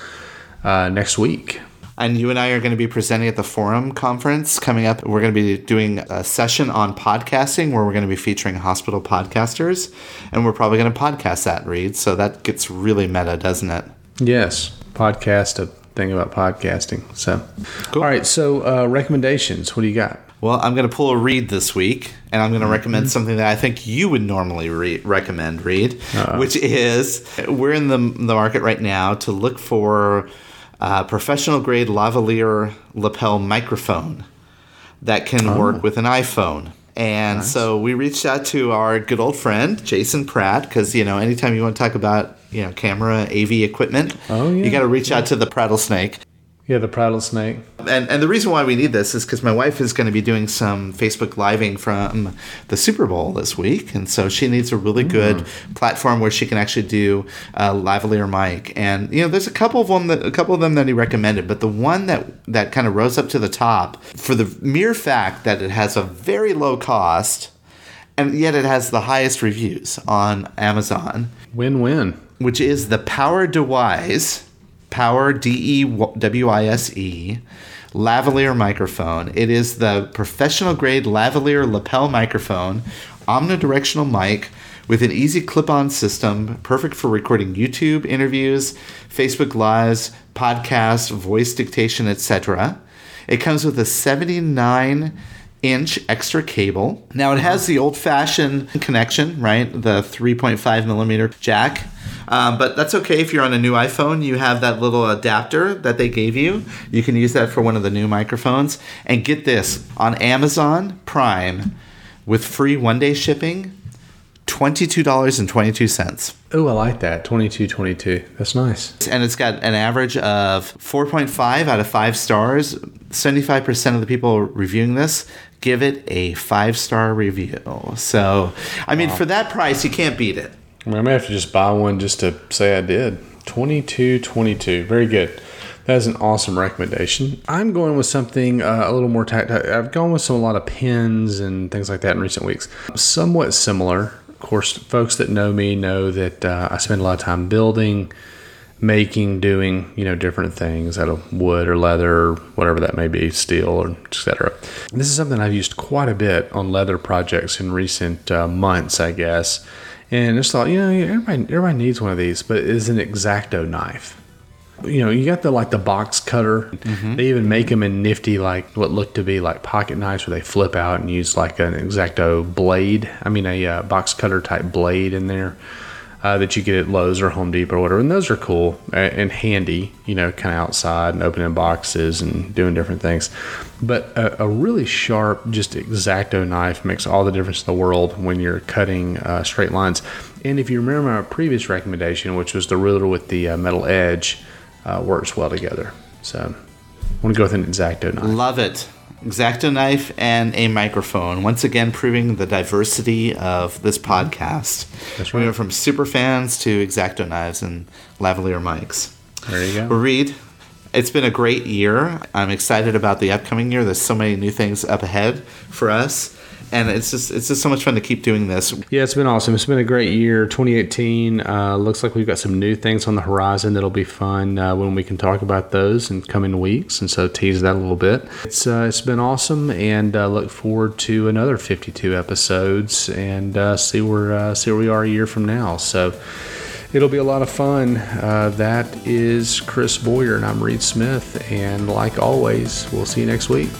uh, next week. And you and I are going to be presenting at the Forum Conference coming up. We're going to be doing a session on podcasting where we're going to be featuring hospital podcasters. And we're probably going to podcast that, Reed. So that gets really meta, doesn't it? Yes, podcast a thing about podcasting. So, all right. So uh, recommendations. What do you got? Well, I'm going to pull a Reed this week, and I'm going to recommend mm-hmm. something that I think you would normally re- recommend, Reed, uh. which is we're in the, the market right now to look for a professional grade lavalier lapel microphone that can oh. work with an iPhone. And so we reached out to our good old friend Jason Pratt because you know anytime you want to talk about you know camera AV equipment, Oh, yeah. you got to reach out to the Prattlesnake. Yeah, the rattlesnake. And and the reason why we need this is because my wife is going to be doing some Facebook living from the Super Bowl this week, and so she needs a really good mm. platform where she can actually do a lavalier mic. And you know, there's a couple of them that a couple of them that he recommended, but the one that that kind of rose up to the top for the mere fact that it has a very low cost, and yet it has the highest reviews on Amazon Win-win. which is the Power Dewise, Power D E W I S E, lavalier microphone. It is the professional grade lavalier lapel microphone, omnidirectional mic with an easy clip on system, perfect for recording YouTube interviews, Facebook Lives, podcasts, voice dictation, etc. It comes with a 79 inch extra cable. Now it has the old fashioned connection, right? The 3.5 millimeter jack. Um, but that's okay if you're on a new iPhone. You have that little adapter that they gave you. You can use that for one of the new microphones. And get this on Amazon Prime with free one day shipping, $22.22. Oh, I like that. 22, 22. That's nice. and it's got an average of 4.5 out of 5 stars. 75% of the people reviewing this give it a 5 star review. So, I mean, for that price, you can't beat it. I may have to just buy one just to say I did. 22, 22. Very good. That is an awesome recommendation. I'm going with something uh, a little more tactile. I've gone with some a lot of pins and things like that in recent weeks. Somewhat similar. Of course, folks that know me know that uh, I spend a lot of time building, making, doing, you know, different things out of wood or leather, or whatever that may be, steel, or etc. This is something I've used quite a bit on leather projects in recent uh, months, I guess. And just thought, you know, everybody, everybody needs one of these, but it is an exacto knife. You know, you got the like the box cutter. They even make them in nifty, like what look to be like pocket knives, where they flip out and use like an exacto blade. I mean, a uh, box cutter type blade in there uh, that you get at Lowe's or Home Depot or whatever. And those are cool and handy, you know, kind of outside and opening boxes and doing different things. But a, a really sharp, just exacto knife makes all the difference in the world when you're cutting uh, straight lines. And if you remember my previous recommendation, which was the ruler with the uh, metal edge, uh, works well together. So I want to go with an exacto knife. Love it. Exacto knife and a microphone. Once again, proving the diversity of this mm-hmm. podcast. That's We went from super fans to exacto knives and lavalier mics. There you go. Reed, it's been a great year. I'm excited about the upcoming year. There's so many new things up ahead for us, and it's just it's just so much fun to keep doing this. Yeah, it's been awesome. It's been a great year. 2018 uh, looks like we've got some new things on the horizon that'll be fun uh, when we can talk about those in coming weeks. And so tease that a little bit. It's uh, it's been awesome, and uh, look forward to another 52 episodes and uh, see where uh, see where we are a year from now. So. It'll be a lot of fun. Uh, that is Chris Boyer, and I'm Reed Smith. And like always, we'll see you next week.